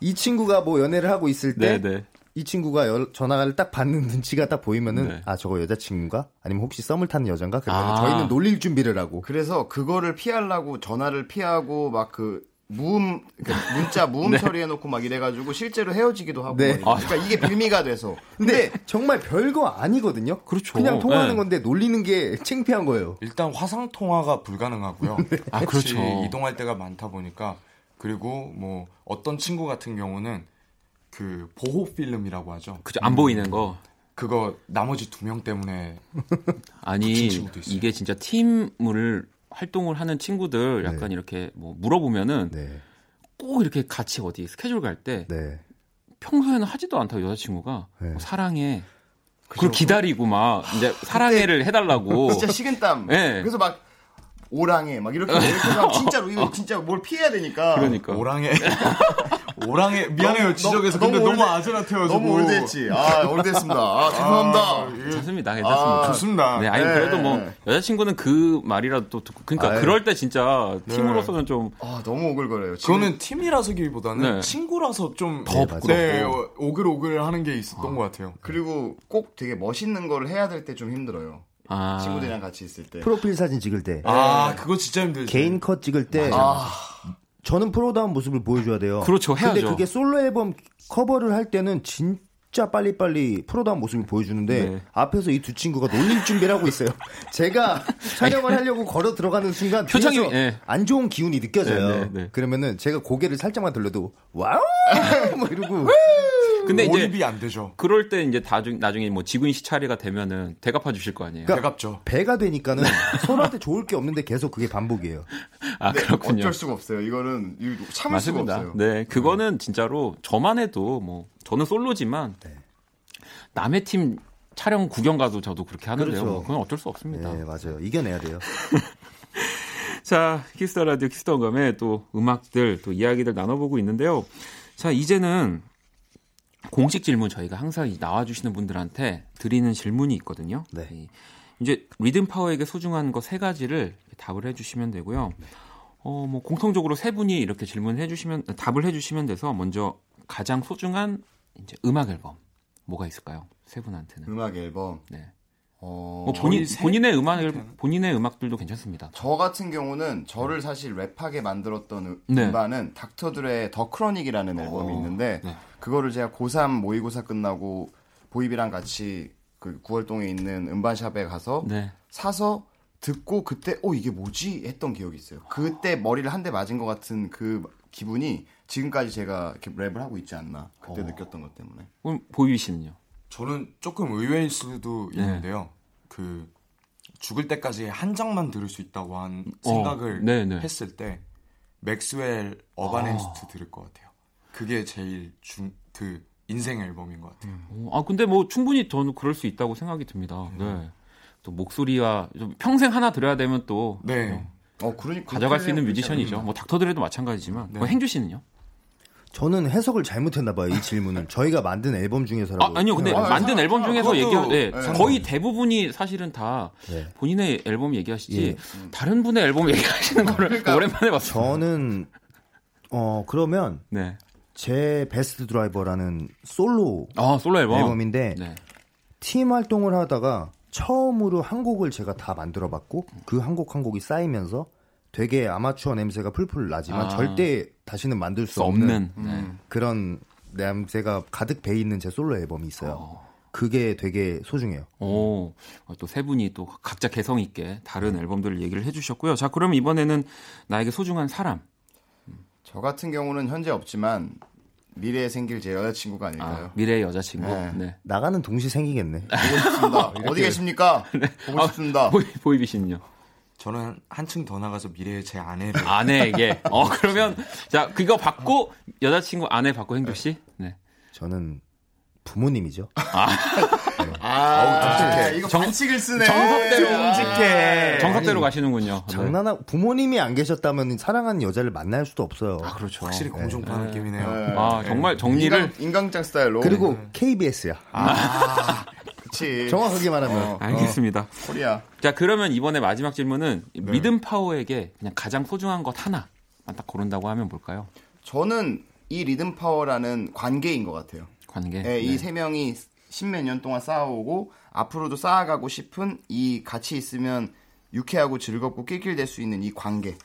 이 친구가 뭐 연애를 하고 있을 때 네네 이 친구가 여- 전화를 딱 받는 눈치가 딱 보이면은 네. 아 저거 여자친구인가? 아니면 혹시 썸을 타는 여잔가? 그러면 아. 저희는 놀릴 준비를 하고 그래서 그거를 피하려고 전화를 피하고 막그 무음 그러니까 문자 무음 네. 처리해놓고 막 이래가지고 실제로 헤어지기도 하고 네. 그러니까 이게 빌미가 돼서 근데 정말 별거 아니거든요. 그렇죠. 그냥 통화하는 네. 건데 놀리는 게 창피한 거예요. 일단 화상 통화가 불가능하고요. 아, 같이 그렇죠. 이동할 때가 많다 보니까 그리고 뭐 어떤 친구 같은 경우는 그 보호 필름이라고 하죠. 그죠 안 보이는 거 그거 나머지 두 명 때문에 아니 붙인 친구도 있어요. 이게 진짜 팀을 활동을 하는 친구들 약간 이렇게 뭐 물어보면은 네. 꼭 이렇게 같이 어디 스케줄 갈때 네. 평소에는 하지도 않다고 여자친구가 네. 뭐 사랑해 그걸 기다리고 막 이제 사랑해를 해달라고 진짜 식은땀. 네. 그래서 막 오랑해 막 이렇게 이렇게 하면 진짜로 이거 진짜 뭘 피해야 되니까. 그러니까 오랑해 오랑해 미안해요 너무- 지적해서 너무 근데 너무 아즈라테요 너무 올드했지. 아 올드했습니다. 아 죄송합니다. 괜찮습니다 괜찮습니다 아, 좋습니다. 네, 아니 네. 그래도 뭐 여자친구는 그 말이라도 또 듣고 그러니까 아유. 그럴 때 진짜 팀으로서는 좀 아 너무 오글거려요. 지금 그거는 팀이라서기보다는 네. 친구라서 좀 더 부끄럽고. 네, 어, 오글오글 하는 게 있었던 것 같아요. 그리고 꼭 되게 멋있는 걸 해야 될 때 좀 힘들어요. 아, 친구들이랑 같이 있을 때. 프로필 사진 찍을 때 아 그거 진짜 힘들죠. 개인 컷 찍을 때 아, 저는 프로다운 모습을 보여줘야 돼요. 그렇죠, 해야죠. 근데 그게 솔로 앨범 커버를 할 때는 진짜 빨리빨리 프로다운 모습을 보여주는데 네. 앞에서 이 두 친구가 놀릴 준비를 하고 있어요. 제가 촬영을 하려고 걸어 들어가는 순간 표정이, 예. 안 좋은 기운이 느껴져요. 네, 네, 네. 그러면은 제가 고개를 살짝만 돌려도 wow 뭐 이러고 근데 이제 몰입이 안 되죠. 그럴 때 이제 나중, 나중에 뭐 지구인 씨 차례가 되면은 되갚아 주실 거 아니에요. 그러니까 되갚죠. 되갚으니까는 서로한테 좋을 게 없는데 계속 그게 반복이에요. 아 네, 그렇군요. 어쩔 수가 없어요. 이거는 이거 참을 수가 맞습니다. 없어요. 네, 그거는 진짜로 저만 해도 뭐 저는 솔로지만 남의 팀 촬영 구경 가도 저도 그렇게 하는데요. 그렇죠. 뭐 그건 어쩔 수 없습니다. 네, 맞아요. 이겨내야 돼요. 자, 키스 더 라디오 키스 더 음감의 또 음악들 또 이야기들 나눠보고 있는데요. 자, 이제는 공식 질문 저희가 항상 이 나와주시는 분들한테 드리는 질문이 있거든요. 네. 이- 이제 리듬 파워에게 소중한 거 세 가지를 답을 해주시면 되고요. 어, 뭐 공통적으로 세 분이 이렇게 질문을 해주시면 답을 해 주시면 돼서 먼저 가장 소중한 이제 음악 앨범 뭐가 있을까요? 세 분한테는. 음악 앨범. 네. 어, 뭐 본인 본인의 음악 분한테는? 앨범, 본인의 음악들도 괜찮습니다. 저 같은 경우는 저를 사실 랩하게 만들었던 음- 네. 음반은 닥터들의 더 크로닉이라는 앨범이 어, 있는데 네. 그거를 제가 고3 모의고사 끝나고 보이비랑 같이 그 9월동에 있는 음반샵에 가서 네. 사서 듣고 그때 어 이게 뭐지 했던 기억이 있어요. 그때 머리를 한 대 맞은 것 같은 그 기분이 지금까지 제가 이렇게 랩을 하고 있지 않나 그때 어. 느꼈던 것 때문에. 그럼 보이비 씨는요? 저는 조금 의외일 수도 네. 있는데요. 그 죽을 때까지 한 장만 들을 수 있다고 한 어, 생각을 네, 네. 했을 때 맥스웰 어바네스트 들을 것 같아요. 그게 제일 중 그 인생 앨범인 것 같아요. 어, 아 근데 뭐 충분히 저는 그럴 수 있다고 생각이 듭니다. 네. 또 목소리와 좀 평생 하나 들어야 되면 또 네. 어, 어 그러니까 가져갈 수 있는 뮤지션이죠. 뭐 닥터들에도 마찬가지지만 네. 뭐 행주 씨는요? 저는 해석을 잘못했나 봐요 이 질문을 저희가 만든 앨범 중에서라고 아, 아니요, 근데 생각해요. 만든 앨범 중에서 얘기하, 네, 네. 거의 대부분이 사실은 다 네. 본인의 앨범 얘기하시지 예. 다른 분의 앨범 얘기하시는 거를 오랜만에 봤어요. 저는 어 그러면 네. 제 베스트 드라이버라는 솔로 아, 솔로 앨범. 인데 네. 팀 활동을 하다가 처음으로 한 곡을 제가 다 만들어 봤고 그 한 곡 한 곡이 쌓이면서 되게 아마추어 냄새가 풀풀 나지만 아. 절대 다시는 만들 수수 없는, 없는, 네. 그런 냄새가 가득 배 있는 제 솔로 앨범이 있어요. 그게 되게 소중해요. 오, 또 세 분이 또 각자 개성 있게 다른 앨범들을 얘기를 해주셨고요. 자, 그럼 이번에는 나에게 소중한 사람. 저 같은 경우는 현재 없지만 미래에 생길 제 여자친구가 아닐까요? 미래의 여자친구. 네. 네. 나가는 동시 생기겠네. 보고 싶습니다. 어디 계십니까? 보고 싶습니다. 보이, 보이비 씨는요? 저는 한층 더 나가서 미래의 제 아내를 아내에게. 어, 그러면, 자, 그거 받고, 여자친구 아내 받고 행주 씨? 네. 저는 부모님이죠. 아, 정직해. 이거 반칙을 쓰네. 정석대로. 정직해. 정석대로 아니, 가시는군요. 네. 장난하 부모님이 안 계셨다면 사랑하는 여자를 만날 수도 없어요. 아, 그렇죠. 확실히 공중파 느낌이네요. 네. 아, 정말 정리를. 인강, 인강장 스타일로. 그리고 KBS야. 아, 그치. 정확하게 말하면. 어, 알겠습니다. 코리아. 자, 그러면 이번에 마지막 질문은 네. 리듬 파워에게 그냥 가장 소중한 것 하나만 딱 고른다고 하면 뭘까요? 저는 이 리듬 파워라는 관계인 것 같아요. 관계. 네, 이 세 명이 십몇 년 동안 쌓아오고 앞으로도 쌓아가고 싶은 이 같이 있으면 유쾌하고 즐겁고 낄낄댈 수 있는 이 관계.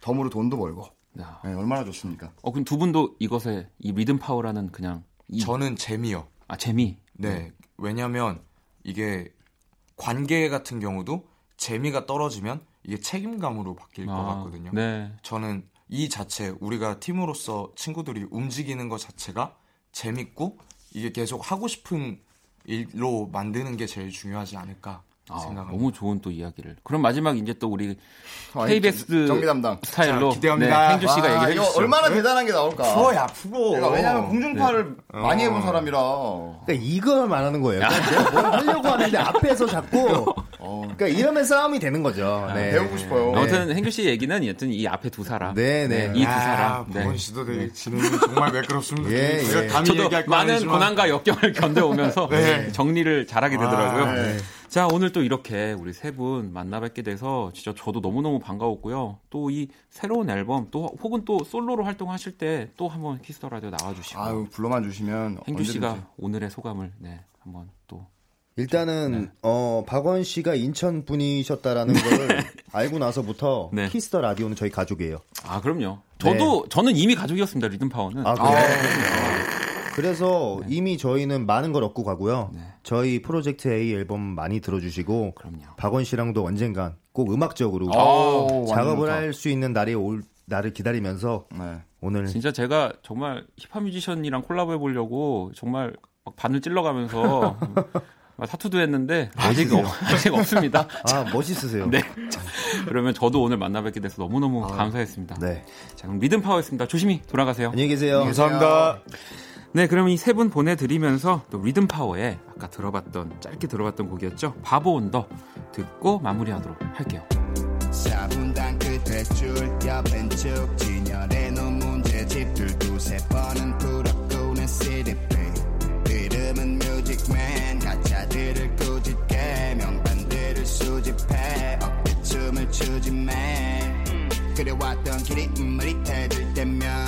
덤으로 돈도 벌고. 야. 네, 얼마나 좋습니까? 어, 그럼 두 분도 이것에 이 리듬 파워라는 그냥 이 저는 재미요. 아, 재미. 네. 왜냐면 이게 관계 같은 경우도 재미가 떨어지면 이게 책임감으로 바뀔 것 아, 같거든요. 네. 저는 이 자체 우리가 팀으로서 친구들이 움직이는 것 자체가 재밌고 이게 계속 하고 싶은 일로 만드는 게 제일 중요하지 않을까 아, 생각합니다. 너무 좋은 또 이야기를. 그럼 마지막 이제 또 우리 KBS 정비 담당. 스타일로 자, 기대합니다. 네, 행주 씨가 와, 얘기해 주시죠. 얼마나 대단한 게 나올까? 프로야 프로. 내가 왜냐면 공중파를 네. 많이 어. 해본 사람이라. 그러니까 이걸 말하는 거예요. 그러니까 내가 뭘 하려고 하는데 앞에서 자꾸 그러니까 이러면 싸움이 되는 거죠. 네. 배우고 싶어요. 아무튼 행주 씨 얘기는 여튼 이 앞에 두 사람. 네, 네. 이두 아, 사람. 박원 씨도 되게 진행이 정말 매끄럽습니다. 예, 예. 저도 많은 아니지만 고난과 역경을 견뎌오면서 네. 정리를 잘하게 되더라고요. 아, 네. 자, 오늘 또 이렇게 우리 세 분 만나 뵙게 돼서 진짜 저도 너무너무 반가웠고요. 또 이 새로운 앨범 또 혹은 또 솔로로 활동하실 때 또 한번 키스 더 라디오 나와 주시고 아유 불러만 주시면 행주 씨가 언제든지. 오늘의 소감을 네, 한번 또 일단은 어 박원 씨가 인천 분이셨다라는 걸 알고 나서부터 네. 키스 더 라디오는 저희 가족이에요. 아, 그럼요. 저도 저는 이미 가족이었습니다. 리듬 파워는. 아, 그래요? 그래서 이미 저희는 많은 걸 얻고 가고요. 네. 저희 프로젝트 A 앨범 많이 들어주시고 그럼요. 박원 씨랑도 언젠간 꼭 음악적으로 오, 작업을 할 수 있는 날이 올 날을 기다리면서 네. 오늘 진짜 제가 정말 힙합 뮤지션이랑 콜라보 해 보려고 정말 막 바늘 찔러가면서 막 타투도 했는데 아직 없, 아직 없습니다. 아 멋있으세요. 네. 자, 그러면 저도 오늘 만나 뵙게 돼서 너무 너무 감사했습니다. 네. 자, 그럼 리듬 파워였습니다. 조심히 돌아가세요. 안녕히 계세요. 감사합니다. 네, 그럼 이 세 분 보내드리면서 또 리듬 파워에 아까 들어봤던 짧게 들어봤던 곡이었죠. 바보 온더 듣고 마무리하도록 할게요. 4분당 끝에 줄 옆엔 쭉 진열해 놓은 문제집들 두세 번은 풀었고 는 CDP 이름은 뮤직맨 가짜들을 꾸짖게 명반들을 수집해 어깨춤을 추지 맨 그려왔던 길이 인물이 돼질 때면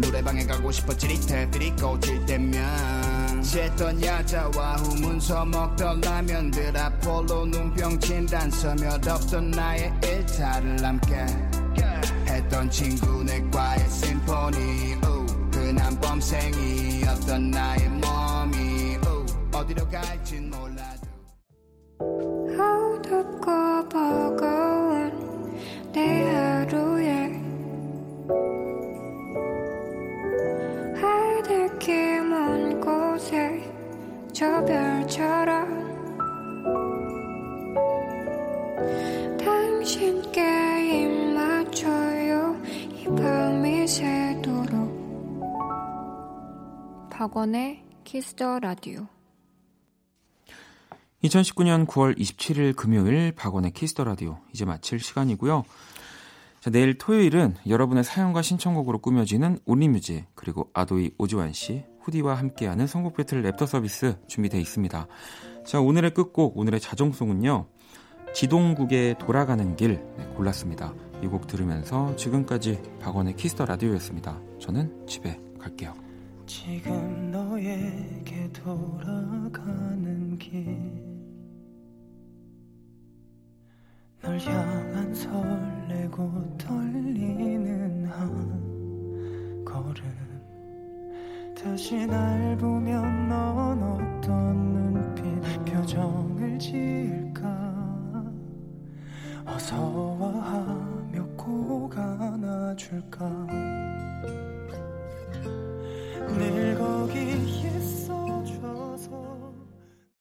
노래방에 가고 싶어 지릿해 필이 꽂힐 때면 쟀던 야자와 후문서 먹던 라면들 아폴로 눈병 진 단 서몇 없던 나의 일탈을 남게 했던 친구네과의 심포니 우, 흔한 범생이었던 나의 몸이 우, 어디로 갈진 박원의 키스 더 라디오 2019년 9월 27일 금요일 박원의 키스 더 라디오 이제 마칠 시간이고요. 자, 내일 토요일은 여러분의 사연과 신청곡으로 꾸며지는 only music 그리고 아도이 오주환 씨, 후디와 함께하는 선곡 배틀 랩터 서비스 준비되어 있습니다. 자, 오늘의 끝곡, 오늘의 자정송은요. 지동국의 돌아가는 길 네, 골랐습니다. 이 곡 들으면서 지금까지 박원의 키스 더 라디오였습니다. 저는 집에 갈게요. 지금 너에게 돌아가는 길. 널 향한 설레고 떨리는 한 걸음. 다시 날 보면 넌 어떤 눈빛 표정을 지을까? 어서와 하며 꼭 안아줄까 늘 거기 있어줘서